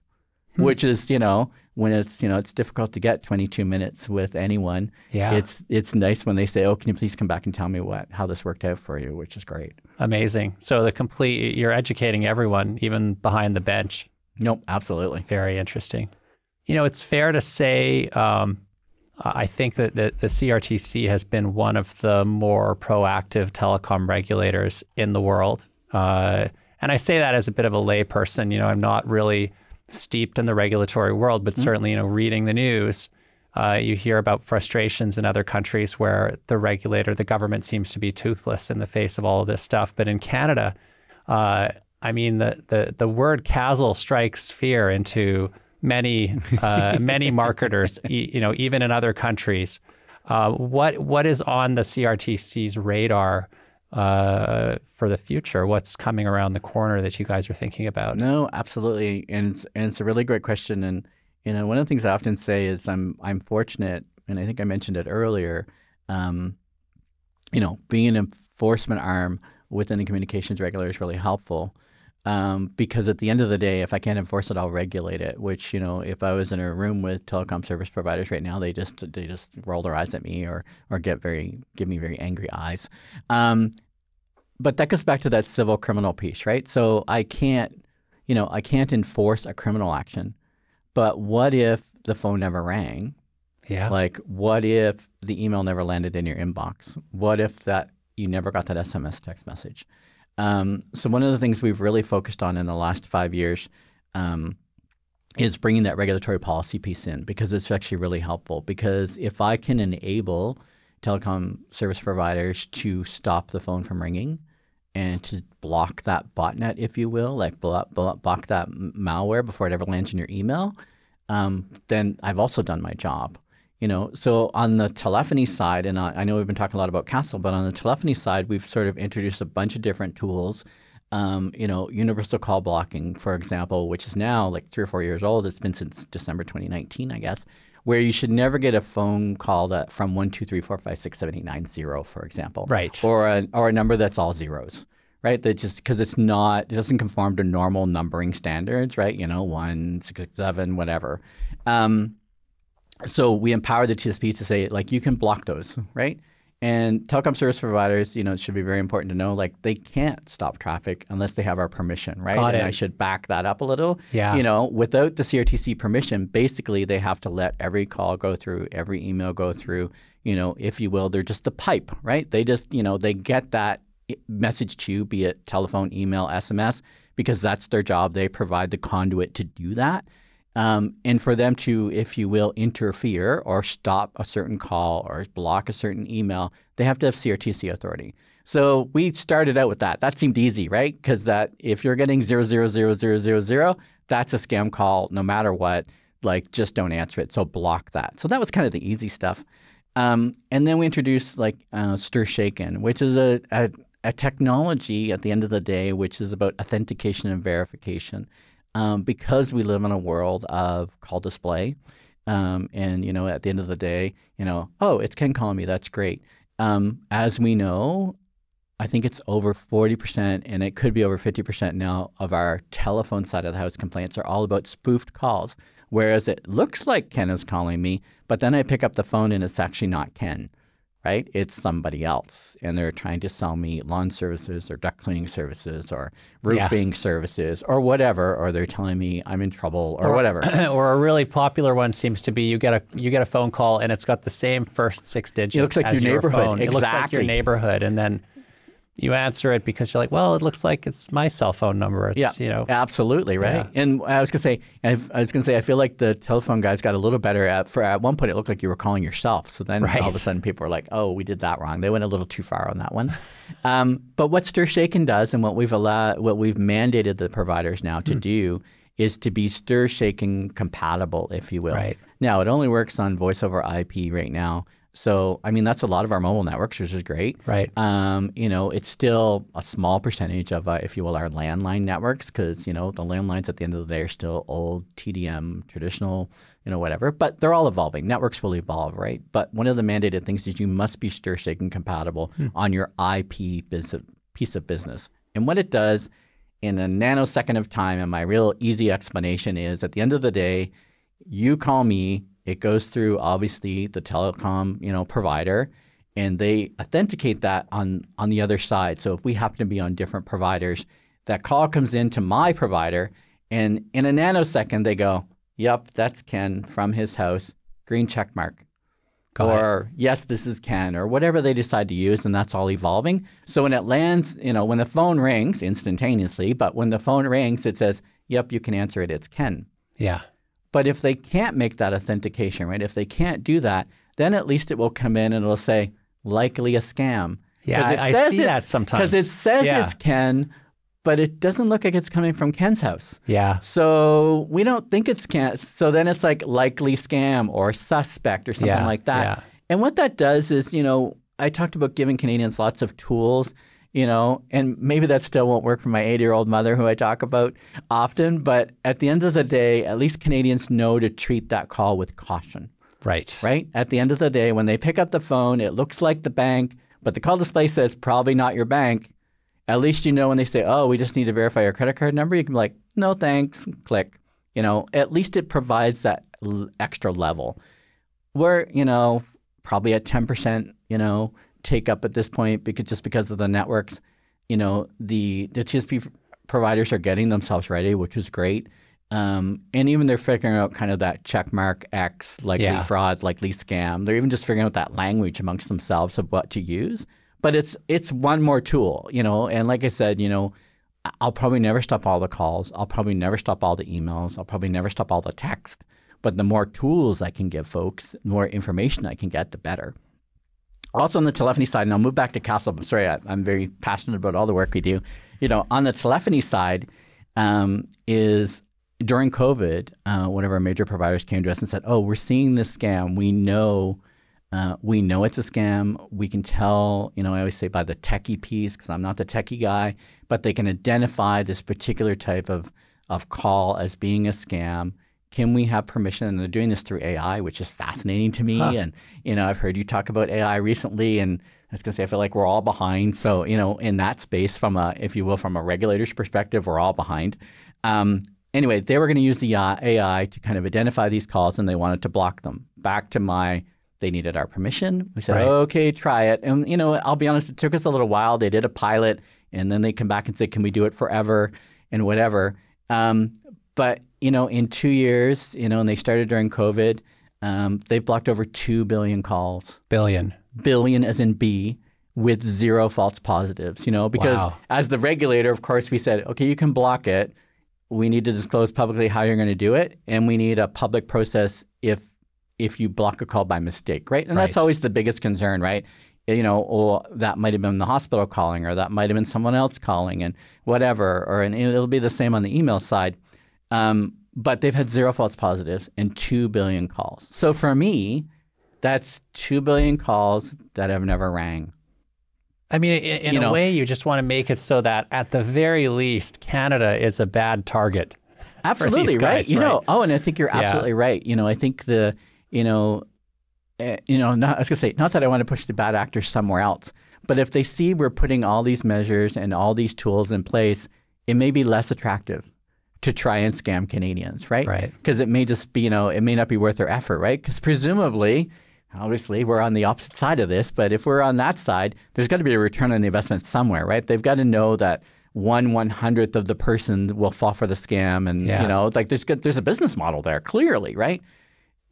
hmm. which is, you know, when it's, you know, it's difficult to get 22 minutes with anyone. Yeah. It's, it's nice when they say, oh, can you please come back and tell me what, how this worked out for you, which is great. Amazing. So the complete, you're educating everyone, even behind the bench. Nope, absolutely. Very interesting. You know, it's fair to say um, I think that the, the, CRTC has been one of the more proactive telecom regulators in the world. Uh, and I say that as a bit of a layperson. You know, I'm not really steeped in the regulatory world, but mm-hmm. certainly, you know, reading the news, uh, you hear about frustrations in other countries where the regulator, the government seems to be toothless in the face of all of this stuff. But in Canada, uh, I mean, the the the word CASL strikes fear into many uh, many marketers. E- you know, even in other countries. Uh, what what is on the CRTC's radar uh, for the future? What's coming around the corner that you guys are thinking about? No, absolutely, and it's, and it's a really great question. And you know, one of the things I often say is I'm I'm fortunate, and I think I mentioned it earlier. Um, you know, being an enforcement arm within the communications regulator is really helpful. Um, because at the end of the day, if I can't enforce it, I'll regulate it. Which you know, if I was in a room with telecom service providers right now, they just they just roll their eyes at me or or get very give me very angry eyes. Um, but that goes back to that civil criminal piece, right? So I can't, you know, I can't enforce a criminal action. But what if the phone never rang? Yeah. Like, what if the email never landed in your inbox? What if that you never got that SMS text message? Um, so one of the things we've really focused on in the last five years um, is bringing that regulatory policy piece in because it's actually really helpful. Because if I can enable telecom service providers to stop the phone from ringing and to block that botnet, if you will, like block, block that malware before it ever lands in your email, um, then I've also done my job. You know, so on the telephony side, and I, I, know we've been talking a lot about CASL, but on the telephony side, we've sort of introduced a bunch of different tools. Um, you know, universal call blocking, for example, which is now like three or four years old. It's been since December 2019, I guess, where you should never get a phone call that from one two three four five six seven eight nine zero, for example, right, or a or a number that's all zeros right? That just because it's not, it doesn't conform to normal numbering standards, right? You know, one, six, six seven, whatever. Um, so we empower the TSPs to say like you can block those, right? And telecom service providers, you know, it should be very important to know like they can't stop traffic unless they have our permission, right? Got and it. I should back that up a little. Yeah. You know, without the CRTC permission, basically they have to let every call go through, every email go through, you know, if you will, they're just the pipe, right? They just, you know, they get that message to you, be it telephone, email, SMS, because that's their job. They provide the conduit to do that. Um, and for them to, if you will, interfere or stop a certain call or block a certain email, they have to have CRTC authority. So we started out with that. That seemed easy, right? Because that if you're getting zero zero zero zero zero zero, that's a scam call, no matter what. Like, just don't answer it. So block that. So that was kind of the easy stuff. Um, and then we introduced like uh, STIR/SHAKEN, which is a, a, a technology at the end of the day, which is about authentication and verification um, because we live in a world of call display. Um, and you know, at the end of the day, you know, oh, it's Ken calling me. That's great. Um, as we know, I think it's over forty percent, and it could be over fifty percent now of our telephone side of the house complaints are all about spoofed calls. Whereas it looks like Ken is calling me, but then I pick up the phone and it's actually not Ken right? It's somebody else, and they're trying to sell me lawn services or duct cleaning services or roofing yeah. services or whatever, or they're telling me I'm in trouble or, or whatever. or a really popular one seems to be you get a you get a phone call and it's got the same first six digits. It looks like your neighborhood. Phone. Exactly. It looks like your neighborhood, and then you answer it because you're like, well, it looks like it's my cell phone number. It's, yeah, you know, absolutely right. Yeah. And I was gonna say, I was gonna say, I feel like the telephone guys got a little better at. For at one point, it looked like you were calling yourself. So then right. all of a sudden, people were like, oh, we did that wrong. They went a little too far on that one. um, but what STIR/SHAKEN does, and what we've allowed, what we've mandated the providers now to mm. do, is to be STIR/SHAKEN compatible, if you will. Right. Now, it only works on voice over IP right now. So, I mean, that's a lot of our mobile networks, which is great. Right. Um, you know, it's still a small percentage of, uh, if you will, our landline networks, because, you know, the landlines at the end of the day are still old TDM, traditional, you know, whatever. But they're all evolving. Networks will evolve, right? But one of the mandated things is you must be STIR/SHAKEN compatible hmm. on your IP piece of business. And what it does in a nanosecond of time, and my real easy explanation is at the end of the day, you call me it goes through obviously the telecom, you know, provider, and they authenticate that on on the other side. So if we happen to be on different providers, that call comes into my provider, and in a nanosecond they go, "Yep, that's Ken from his house." Green check mark. Go or ahead. yes, this is Ken, or whatever they decide to use, and that's all evolving. So when it lands, you know, when the phone rings instantaneously, but when the phone rings, it says, "Yep, you can answer it. It's Ken." Yeah. But if they can't make that authentication, right? If they can't do that, then at least it will come in and it'll say likely a scam. Yeah, it I, says I see that sometimes. Because it says yeah. it's Ken, but it doesn't look like it's coming from Ken's house. Yeah. So we don't think it's Ken. So then it's like likely scam or suspect or something Yeah, like that. yeah. And what that does is, you know, I talked about giving Canadians lots of tools, you know, and maybe that still won't work for my 80 year old mother who I talk about often. But at the end of the day, at least Canadians know to treat that call with caution Right. right? At the end of the day, when they pick up the phone, it looks like the bank, but the call display says probably not your bank. At least you know when they say, "Oh, we just need to verify your credit card number," you can be like, "No, thanks." Click. You know, at least it provides that l- extra level. We're, you know, probably at ten percent, you know, take up at this point because just because of the networks, you know, the the TSP providers are getting themselves ready, which is great. Um, and even they're figuring out kind of that checkmark X, likely Yeah. fraud, likely scam. They're even just figuring out that language amongst themselves of what to use. But it's it's one more tool, you know. And like I said, you know, I'll probably never stop all the calls. I'll probably never stop all the emails. I'll probably never stop all the text. But the more tools I can give folks, the more information I can get, the better. Also on the telephony side, and I'll move back to CASL. I'm sorry, I, I'm very passionate about all the work we do. You know, on the telephony side, um, is during COVID, uh, one of our major providers came to us and said, "Oh, we're seeing this scam. We know, uh, we know it's a scam. We can tell. You know, I always say by the techie piece because I'm not the techie guy, but they can identify this particular type of of call as being a scam." Can we have permission? And they're doing this through AI, which is fascinating to me. And you know, I've heard you talk about AI recently, and I was gonna say I feel like we're all behind. So you know, in that space, from a, if you will, from a regulator's perspective, we're all behind. Um, anyway, they were going to use the uh, AI to kind of identify these calls, and they wanted to block them. Back to my, they needed our permission. We said, Right. okay, try it. And you know, I'll be honest, it took us a little while. They did a pilot, and then they come back and say, can we do it forever and whatever. Um, but you know, in two years, you know, and they started during COVID, um, they've blocked over two billion calls Billion. billion as in B with zero false positives, you know, because Wow. as the regulator, of course, we said, okay, you can block it. We need to disclose publicly how you're going to do it, and we need a public process if if you block a call by mistake, right? And that's always the biggest concern, right? You know, or that might have been the hospital calling, or that might have been someone else calling, and whatever, or and it'll be the same on the email side. Um, but they've had zero false positives and two billion calls. So for me, that's two billion calls that have never rang. I mean, in, in a know- way, you just want to make it so that at the very least, Canada is a bad target. Absolutely right. guys, You know. Oh, and I think you're Yeah. absolutely right. You know, I think the, you know, uh, you know, not, I was gonna say, not that I want to push the bad actors somewhere else, but if they see we're putting all these measures and all these tools in place, it may be less attractive to try and scam Canadians, right? Right. Because it may just be, you know, it may not be worth their effort, right? Because presumably, obviously, we're on the opposite side of this, but if we're on that side, there's got to be a return on the investment somewhere, right? They've got to know that one one hundredth of the person will fall for the scam, and Yeah. you know, like there's good, there's a business model there, clearly, right?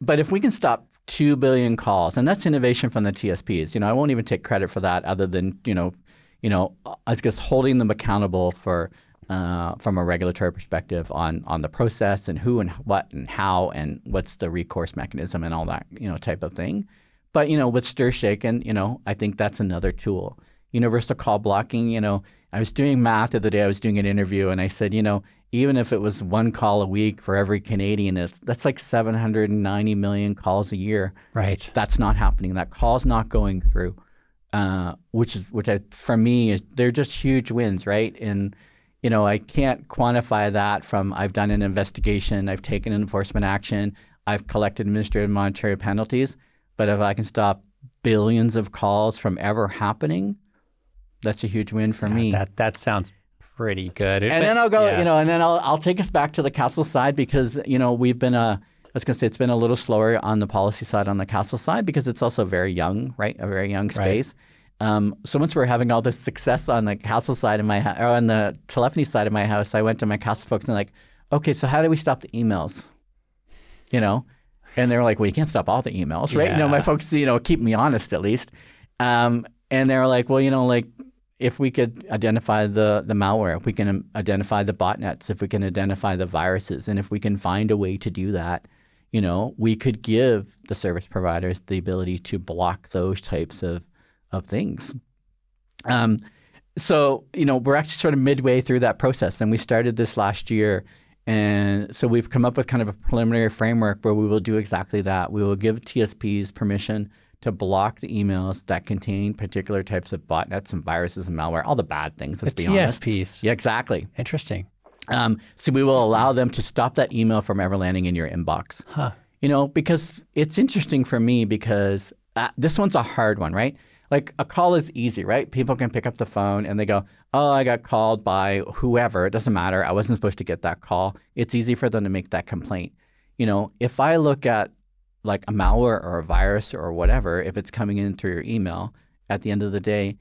But if we can stop two billion calls, and that's innovation from the TSPs, you know, I won't even take credit for that, other than you know, you know, I guess holding them accountable for uh, from a regulatory perspective on on the process and who and what and how and what's the recourse mechanism and all that you know type of thing. But you know, with STIR/SHAKEN, you know, I think that's another tool. Universal call blocking, you know, I was doing math the other day. I was doing an interview, and I said, you know, even if it was one call a week for every Canadian, it's that's like 790 million calls a year. Right. That's not happening. That call's not going through, uh, which is which I, for me is they're just huge wins, right? And you know, I can't quantify that from I've done an investigation, I've taken enforcement action, I've collected administrative monetary penalties, but if I can stop billions of calls from ever happening, that's a huge win for me. That that sounds pretty good. It- and then I'll go, yeah. you know, and then I'll I'll take us back to the CASL side because you know we've been a I was gonna say it's been a little slower on the policy side on the CASL side because it's also very young, right? A very young space. Um, so once we're having all this success on the CASL side of my house, or on the telephony side of my house, I went to my CASL folks and like, okay, so how do we stop the emails? You know, and they were like, well, you can't stop all the emails, right? You know, my folks, you know, keep me honest at least. Um, and they were like, well, you know, like if we could identify the the malware, if we can identify the botnets, if we can identify the viruses, and if we can find a way to do that, you know, we could give the service providers the ability to block those types of of things. Um, so, you know, we're actually sort of midway through that process, and we started this last year. And so we've come up with kind of a preliminary framework where we will do exactly that. We will give TSPs permission to block the emails that contain particular types of botnets and viruses and malware, all the bad things. Let's the be honest. TSPs. Yeah, exactly. Interesting. Um, so we will allow them to stop that email from ever landing in your inbox. Huh. You know, because it's interesting for me because uh, this one's a hard one, right? Like a call is easy, right? People can pick up the phone and they go, "Oh, I got called by whoever. It doesn't matter. I wasn't supposed to get that call." It's easy for them to make that complaint. You know, if I look at like a malware or a virus or whatever, if it's coming in through your email, at the end of the day,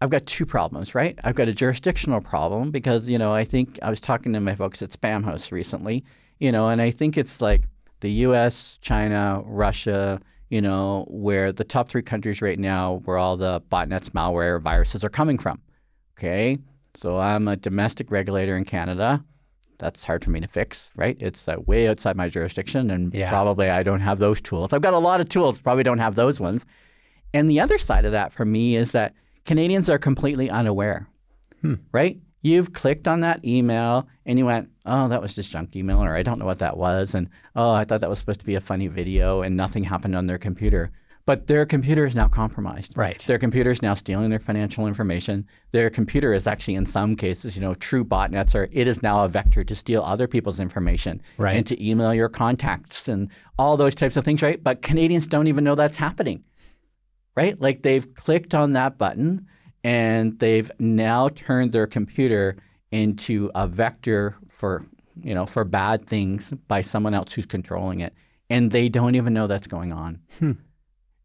I've got two problems, right? I've got a jurisdictional problem because, you know, I think I was talking to my folks at Spamhaus recently, you know, and I think it's like the US, China, Russia, you know, where the top three countries right now where all the botnets, malware, viruses are coming from. Okay. So I'm a domestic regulator in Canada. That's hard for me to fix, right? It's uh, way outside my jurisdiction, and Yeah. probably I don't have those tools. I've got a lot of tools, probably don't have those ones. And the other side of that for me is that Canadians are completely unaware, right? You've clicked on that email and you went, oh, that was just junk email, or I don't know what that was. And oh, I thought that was supposed to be a funny video, and nothing happened on their computer. But their computer is now compromised. Right. Their computer is now stealing their financial information. Their computer is actually, in some cases, you know, true botnets are, it is now a vector to steal other people's information Right. and to email your contacts and all those types of things, right? But Canadians don't even know that's happening right? Like they've clicked on that button and they've now turned their computer into a vector for, you know, for bad things by someone else who's controlling it. And they don't even know that's going on. Hmm.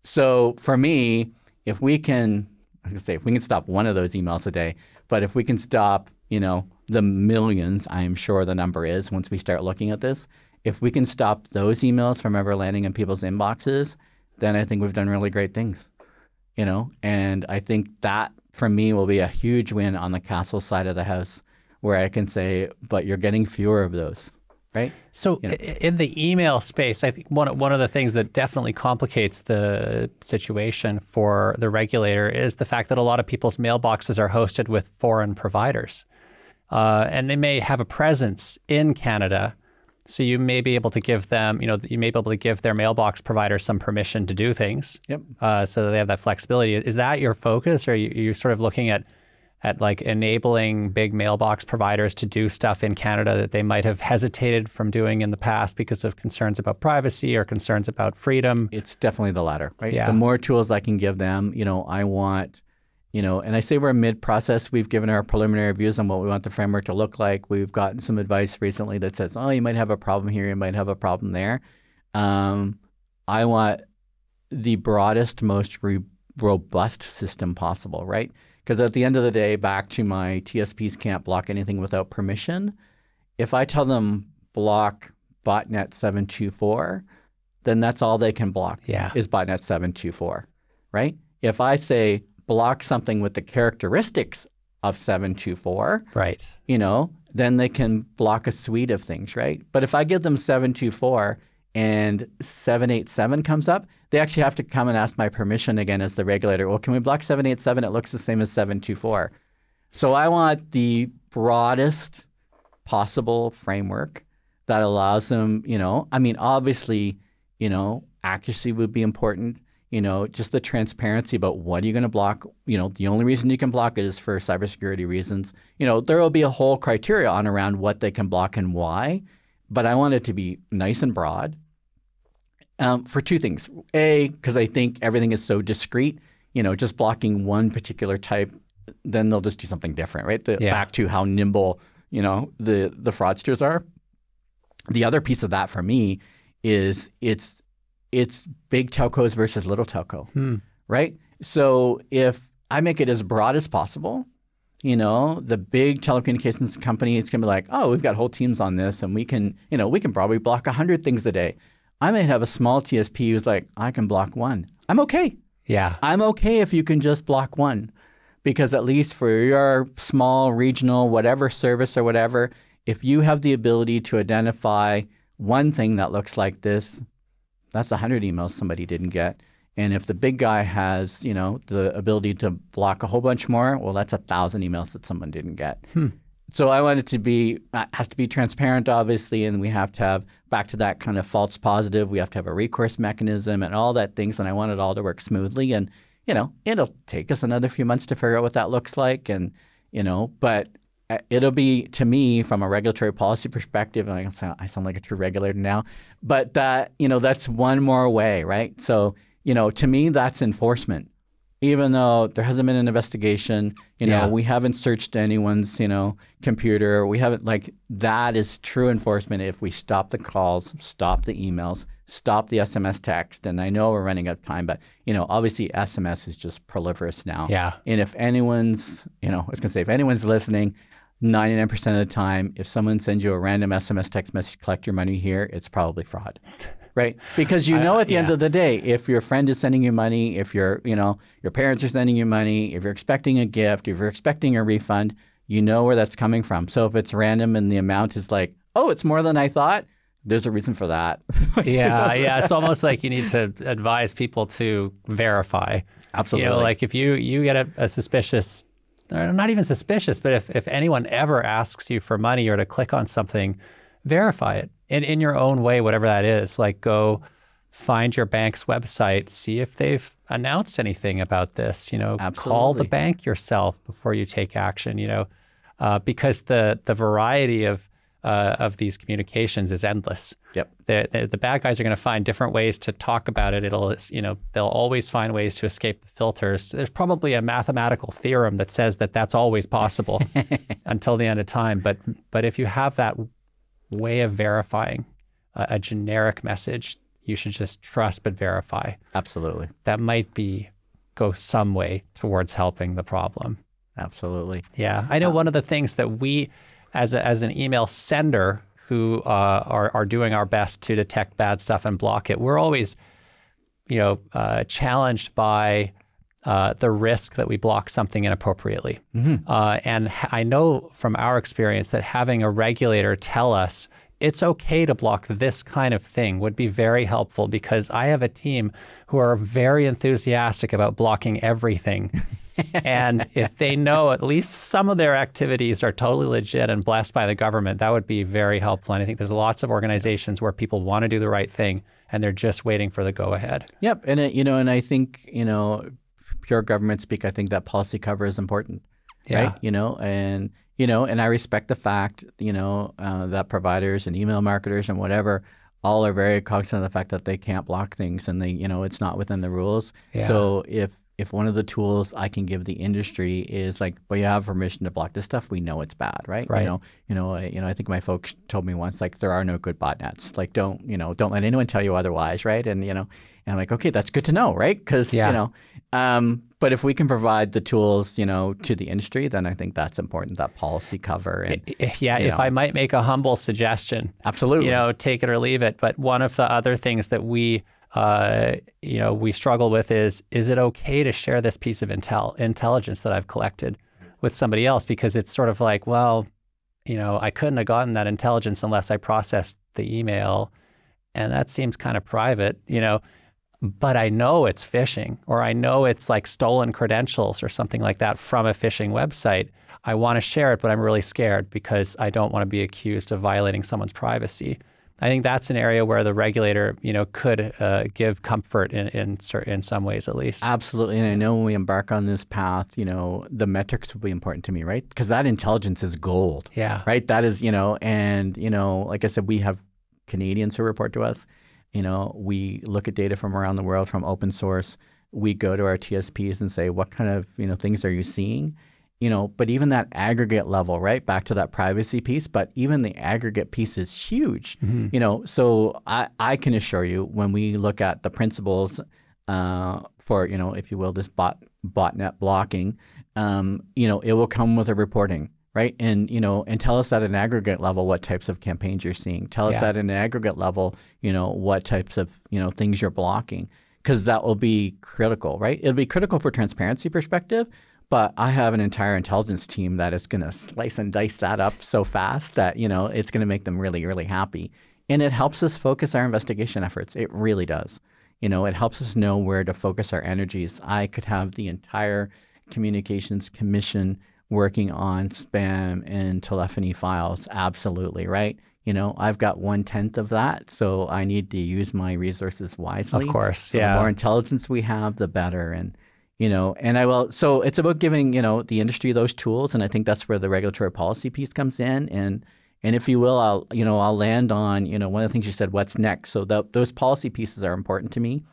So for me, if we can, I can say, if we can stop one of those emails a day, but if we can stop, you know, the millions, I am sure the number is once we start looking at this, if we can stop those emails from ever landing in people's inboxes, then I think we've done really great things, you know? And I think that for me will be a huge win on the CASL side of the house where I can say, but you're getting fewer of those, right? So i in the email space, I think one one of the things that definitely complicates the situation for the regulator is the fact that a lot of people's mailboxes are hosted with foreign providers, uh, and they may have a presence in Canada. So you may be able to give them, you know, you may be able to give their mailbox provider some permission to do things, Yep. uh, so that they have that flexibility. Is that your focus, or are you, you sort of looking at at like enabling big mailbox providers to do stuff in Canada that they might have hesitated from doing in the past because of concerns about privacy or concerns about freedom? It's definitely the latter, right? Yeah. The more tools I can give them, you know, I want, you know, and I say we're mid-process. We've given our preliminary views on what we want the framework to look like. We've gotten some advice recently that says, oh, you might have a problem here, you might have a problem there. Um, I want the broadest, most re- robust system possible, right? Because at the end of the day, back to my TSPs can't block anything without permission. If I tell them block botnet 724, then that's all they can block Yeah. is botnet 724, right? If I say block something with the characteristics of 724, Right. you know, then they can block a suite of things, right? But if I give them 724 and 787 comes up, they actually have to come and ask my permission again as the regulator. Well, can we block 787? It looks the same as 724. So I want the broadest possible framework that allows them, you know, I mean, obviously, you know, accuracy would be important. You know, just the transparency about what are you going to block. You know, the only reason you can block it is for cybersecurity reasons. You know, there will be a whole criteria on around what they can block and why, but I want it to be nice and broad um, for two things. A, because I think everything is so discrete. You know, just blocking one particular type, then they'll just do something different, right? The, Yeah. Back to how nimble, you know, the the fraudsters are. The other piece of that for me is it's it's big telcos versus little telco, Hmm. right? So if I make it as broad as possible, you know, the big telecommunications company is going to be like, oh, we've got whole teams on this, and we can, you know, we can probably block hundred things a day. I might have a small TSP who's like, I can block one. I'm okay. Yeah. I'm okay if you can just block one, because at least for your small regional whatever service or whatever, if you have the ability to identify one thing that looks like this, that's a hundred emails somebody didn't get. And if the big guy has, you know, the ability to block a whole bunch more, well, that's a thousand emails that someone didn't get. Hmm. So I want it to be uh, has to be transparent, obviously, and we have to have back to that kind of false positive. We have to have a recourse mechanism and all that things. And I want it all to work smoothly. And you know, it'll take us another few months to figure out what that looks like. And you know, but Uh, it'll be to me from a regulatory policy perspective. And I sound, I sound like a true regulator now, but that you know that's one more way, right? So you know, to me, that's enforcement even though there hasn't been an investigation, you know, Yeah. we haven't searched anyone's, you know, computer. We haven't like that is true enforcement if we stop the calls, stop the emails, stop the SMS text. And I know we're running out of time, but you know, obviously SMS is just proliferous now. Yeah. And if anyone's, you know, I was gonna say if anyone's listening, 99% of the time, if someone sends you a random SMS text message, collect your money here, it's probably fraud. Right? Because you know at the end yeah. of the day, if your friend is sending you money, if your, you know, your parents are sending you money, if you're expecting a gift, if you're expecting a refund, you know where that's coming from. So if it's random and the amount is like, oh, it's more than I thought, there's a reason for that. yeah, yeah. It's almost like you need to advise people to verify. Absolutely. You know, like if you you get a, a suspicious, or not even suspicious, but if if anyone ever asks you for money or to click on something, verify it in in your own way, whatever that is. Like go find your bank's website, see if they've announced anything about this. You know, call the bank yourself before you take action. You know, uh, because the the variety of uh, of these communications is endless yep. the, the, the bad guys are going to find different ways to talk about it. It'll, you know, they'll always find ways to escape the filters. There's probably a mathematical theorem that says that that's always possible until the end of time. But, but if you have that way of verifying a, a generic message, you should just trust but verify. Absolutely. That might be go some way towards helping the problem. Absolutely. Yeah, I know one of the things that we, as a, as an email sender who uh, are are doing our best to detect bad stuff and block it, we're always, you know, uh, challenged by uh, the risk that we block something inappropriately. Uh, and I know from our experience that having a regulator tell us it's okay to block this kind of thing would be very helpful because I have a team who are very enthusiastic about blocking everything. and if they know at least some of their activities are totally legit and blessed by the government, that would be very helpful. And I think there's lots of organizations where people want to do the right thing and they're just waiting for the go ahead. Yep, and it, you know, and I think you know, pure government speak. I think that policy cover is important, Yeah. right? You know, and you know, and I respect the fact, you know, uh, that providers and email marketers and whatever all are very cognizant of the fact that they can't block things and they, you know, it's not within the rules. Yeah. So if if one of the tools I can give the industry is like, well, you have permission to block this stuff, we know it's bad, right? Right. You know, you know, I, you know. I think my folks told me once, like, there are no good botnets. Like, don't, you know, don't let anyone tell you otherwise, right? And you know, and I'm like, okay, that's good to know, right? Because Yeah. you know, um, but if we can provide the tools, you know, to the industry, then I think that's important. That policy cover and I- Yeah, if know. I might make a humble suggestion, absolutely, you know, take it or leave it. But one of the other things that we, uh, you know, we struggle with is: is it okay to share this piece of intel intelligence that I've collected with somebody else? Because it's sort of like, well, you know, I couldn't have gotten that intelligence unless I processed the email, and that seems kind of private, you know. But I know it's phishing, or I know it's like stolen credentials or something like that from a phishing website. I want to share it, but I'm really scared because I don't want to be accused of violating someone's privacy. I think that's an area where the regulator, you know, could uh, give comfort in in, cer- in some ways at least. Absolutely. And I know when we embark on this path, you know, the metrics will be important to me, right? Because that intelligence is gold, Yeah. right? That is, you know, and, you know, like I said, we have Canadians who report to us. You know, we look at data from around the world from open source. We go to our TSPs and say, what kind of, you know, things are you seeing? You know, but even that aggregate level, right? Back to that privacy piece, but even the aggregate piece is huge. You know, so I, I can assure you when we look at the principles uh, for, you know, if you will, this bot botnet blocking, um, you know, it will come with a reporting, right? And you know, and tell us at an aggregate level what types of campaigns you're seeing. Tell us Yeah. at an aggregate level, you know, what types of you know things you're blocking, because that will be critical, right? It'll be critical for transparency perspective. But I have an entire intelligence team that is going to slice and dice that up so fast that you know it's going to make them really, really happy, and it helps us focus our investigation efforts. It really does you know, it helps us know where to focus our energies. I could have the entire communications commission working on spam and telephony files. Absolutely, right? You know, I've got one tenth of that, so I need to use my resources wisely. Of course, so yeah. The more intelligence we have, the better. And you know, and I will. So it's about giving you know the industry those tools, and I think that's where the regulatory policy piece comes in. And and if you will, I'll you know I'll land on you know one of the things you said, what's next. So the, those policy pieces are important to me.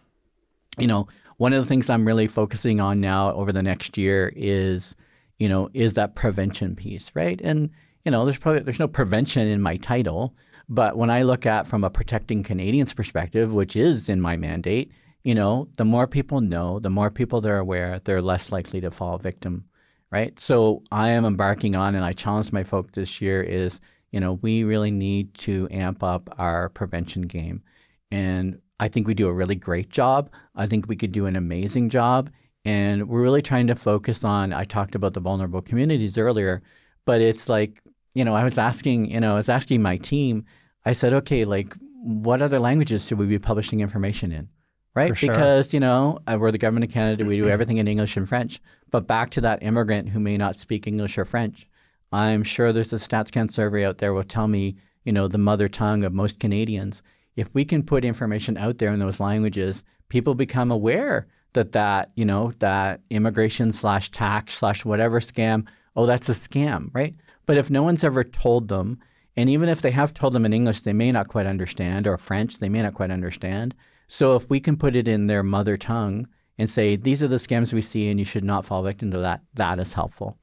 You know, one of the things I'm really focusing on now over the next year is you know is that prevention piece, right? And you know, there's probably there's no prevention in my title, but when I look at from a protecting Canadians perspective, which is in my mandate, you know, the more people know, the more people they're aware, they're less likely to fall victim, right? So I am embarking on, and I challenge my folk this year is, you know, we really need to amp up our prevention game, and I think we do a really great job. I think we could do an amazing job, and we're really trying to focus on. I talked about the vulnerable communities earlier, but it's like, you know, I was asking, you know, I was asking my team. I said, okay, like, what other languages should we be publishing information in? Right? Sure. Because, you know, uh, we're the government of Canada, we do everything in English and French. But back to that immigrant who may not speak English or French, I'm sure there's a StatsCan survey out there will tell me, you know, the mother tongue of most Canadians. If we can put information out there in those languages, people become aware that that, you know, that immigration slash tax slash whatever scam, oh, that's a scam, right? But if no one's ever told them, and even if they have told them in English, they may not quite understand, or French, they may not quite understand. So if we can put it in their mother tongue and say these are the scams we see and you should not fall victim to that, that is helpful.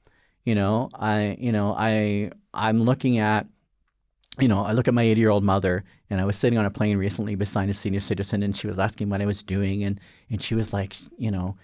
You know, I you know, I I'm looking at you know, I look at my 80 year old mother, and I was sitting on a plane recently beside a senior citizen, and she was asking what I was doing, and and she was like, you know,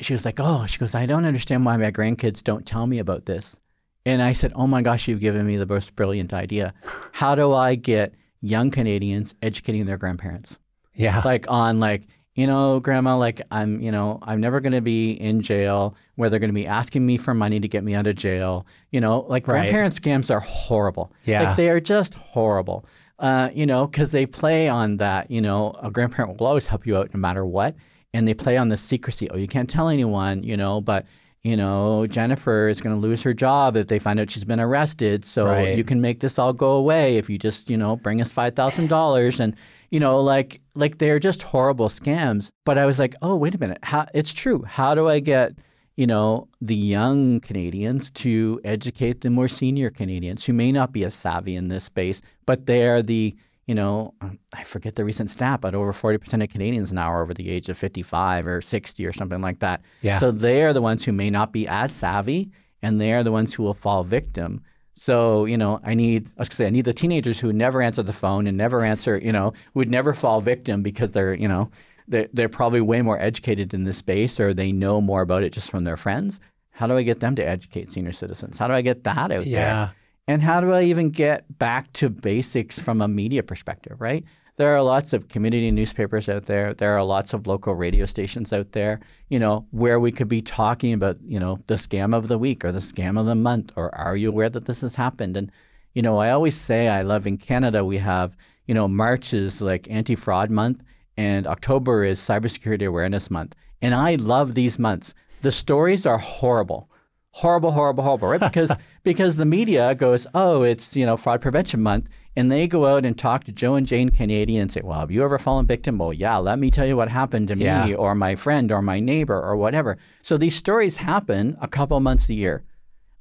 she was like, oh, she goes, I don't understand why my grandkids don't tell me about this, and I said, oh my gosh, you've given me the most brilliant idea. How do I get young Canadians educating their grandparents? Yeah. like on like you know grandma like i'm you know i'm never going to be in jail where they're going to be asking me for money to get me out of jail you know like Right. grandparent scams are horrible Yeah. like they are just horrible uh, you know because they play on that you know a grandparent will always help you out no matter what and they play on the secrecy oh you can't tell anyone you know but you know jennifer is going to lose her job if they find out she's been arrested so Right. you can make this all go away if you just you know bring us $5000 and you know like like they're just horrible scams. But i was like oh wait a minute. How it's true. How do i get you know the young canadians to educate the more senior canadians who may not be as savvy in this space but they're the you know um, i forget the recent stat but over 40% of canadians now are over the age of 55 or 60 or something like that. Yeah. so they're the ones who may not be as savvy and they're the ones who will fall victim so, you know, I need, I was gonna say, I need the teenagers who never answer the phone and never answer, you know, would never fall victim because they're, you know, they're, they're probably way more educated in this space or they know more about it just from their friends. How do I get them to educate senior citizens? How do I get that out Yeah. there? And how do I even get back to basics from a media perspective, right? There are lots of community newspapers out there. There are lots of local radio stations out there, you know, where we could be talking about, you know, the scam of the week or the scam of the month or are you aware that this has happened? And, you know, I always say I love in Canada we have, you know, March is like anti-fraud month and October is cybersecurity awareness month. And I love these months. The stories are horrible horrible, horrible, horrible, right? Because because the media goes, oh, it's you know fraud prevention month, and they go out and talk to Joe and Jane Canadian and say, well, have you ever fallen victim? Well, yeah, let me tell you what happened to Yeah. me or my friend or my neighbor or whatever. So these stories happen a couple months a year.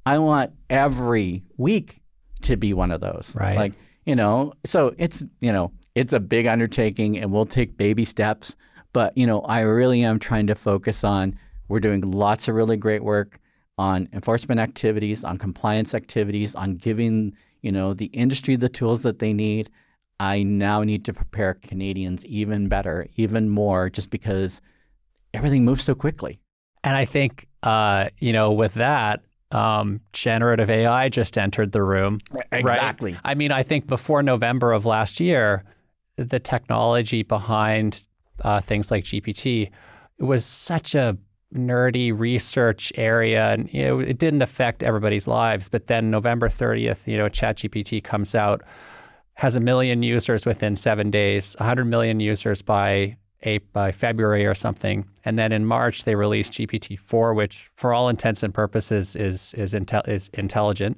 I want every week to be one of those. Right. Like you know, so it's you know it's a big undertaking, and we'll take baby steps. But you know, I really am trying to focus on. We're doing lots of really great work on enforcement activities, on compliance activities, on giving you know the industry the tools that they need. I now need to prepare Canadians even better, even more, just because everything moves so quickly. And I think, uh, you know, with that, um, generative AI just entered the room. Exactly. I mean, I think before November of last year, the technology behind uh, things like GPT was such a nerdy research area, and you know, it didn't affect everybody's lives. But then November 30th, you know, ChatGPT comes out, has a million users within seven days, 100 million users by April, by February or something, and then in March they released GPT four, which for all intents and purposes is is intel- is intelligent.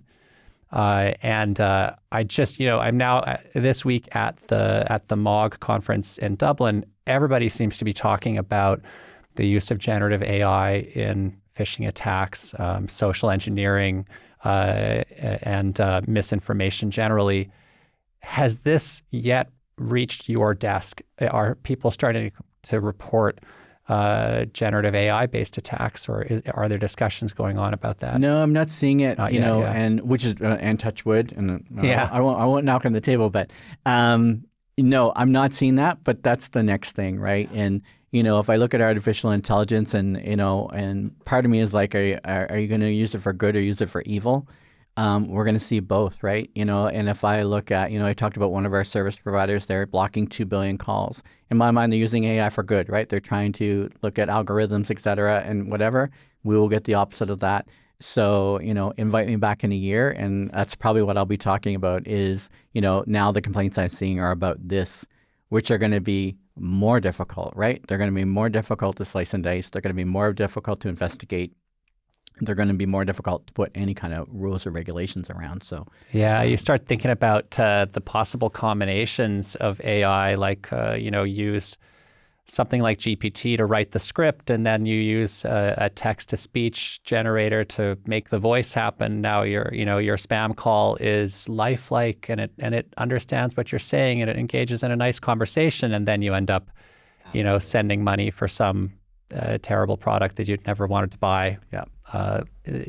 Uh, and uh, I just, you know, I'm now uh, this week at the at the M3AAWG conference in Dublin. Everybody seems to be talking about the use of generative AI in phishing attacks, um, social engineering, uh, and uh, misinformation generally. Has this yet reached your desk? Are people starting to report uh, generative AI based attacks, or is, are there discussions going on about that? No, I'm not seeing it. Not you yet, know, yeah. and which is uh, and touch wood, and uh, Yeah. I won't I won't knock on the table, but um, no, I'm not seeing that. But that's the next thing, right? And you know, if I look at artificial intelligence, and you know, and part of me is like, are you, are, are you going to use it for good or use it for evil? Um, we're going to see both, right? You know, and if I look at, you know, I talked about one of our service providers, they're blocking 2 billion calls. In my mind, they're using AI for good, right? They're trying to look at algorithms, et cetera, and whatever. We will get the opposite of that. So, you know, invite me back in a year. And that's probably what I'll be talking about is, you know, now the complaints I'm seeing are about this, which are going to be more difficult, right? They're going to be more difficult to slice and dice. They're going to be more difficult to investigate they're going to be more difficult to put any kind of rules or regulations around. So, Yeah, you start thinking about uh, the possible combinations of AI, like uh, you know, use something like GPT to write the script, and then you use a, a text-to-speech generator to make the voice happen. Now your you know your spam call is lifelike, and it and it understands what you're saying, and it engages in a nice conversation, and then you end up, you know, sending money for some uh, terrible product that you'd never wanted to buy. yeah. Uh,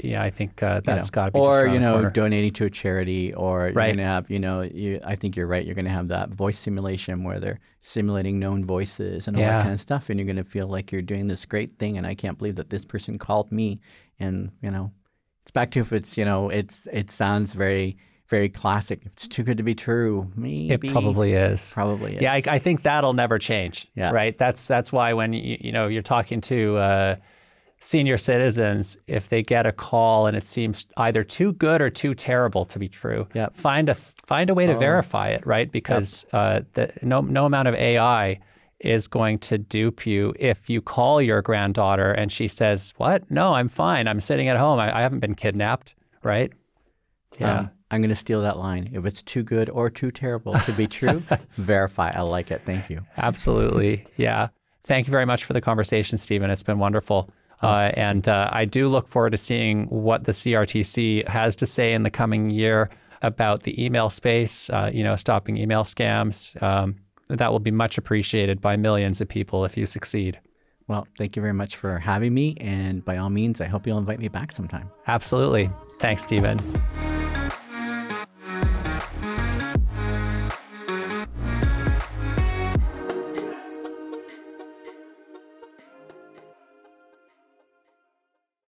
yeah, I think uh, You know, got to be or you know corner. donating to a charity or you're Right. going to have you know you I think you're right you're going to have that voice simulation where they're simulating known voices and all Yeah. that kind of stuff and you're going to feel like you're doing this great thing and I can't believe that this person called me and you know it's back to if it's you know it's it sounds very very classic it's too good to be true maybe It probably is. probably is. Yeah, I, I think that'll never change. Yeah. Right. That's that's why when you you know you're talking to uh, senior citizens, if they get a call and it seems either too good or too terrible to be true, Yep. find a find a way to Oh. verify it. Right. Because uh, the, no no amount of AI is going to dupe you if you call your granddaughter and she says, "What? No, I'm fine. I'm sitting at home. I, I haven't been kidnapped." Right. Yeah. Um, I'm going to steal that line. If it's too good or too terrible to be true, verify. I like it. Thank you. Absolutely. Yeah. Thank you very much for the conversation, Steven. It's been wonderful. Uh, and uh, I do look forward to seeing what the CRTC has to say in the coming year about the email space, uh, you know, stopping email scams. Um, that will be much appreciated by millions of people if you succeed. Well, thank you very much for having me. And by all means, I hope you'll invite me back sometime. Absolutely. Thanks, Steven.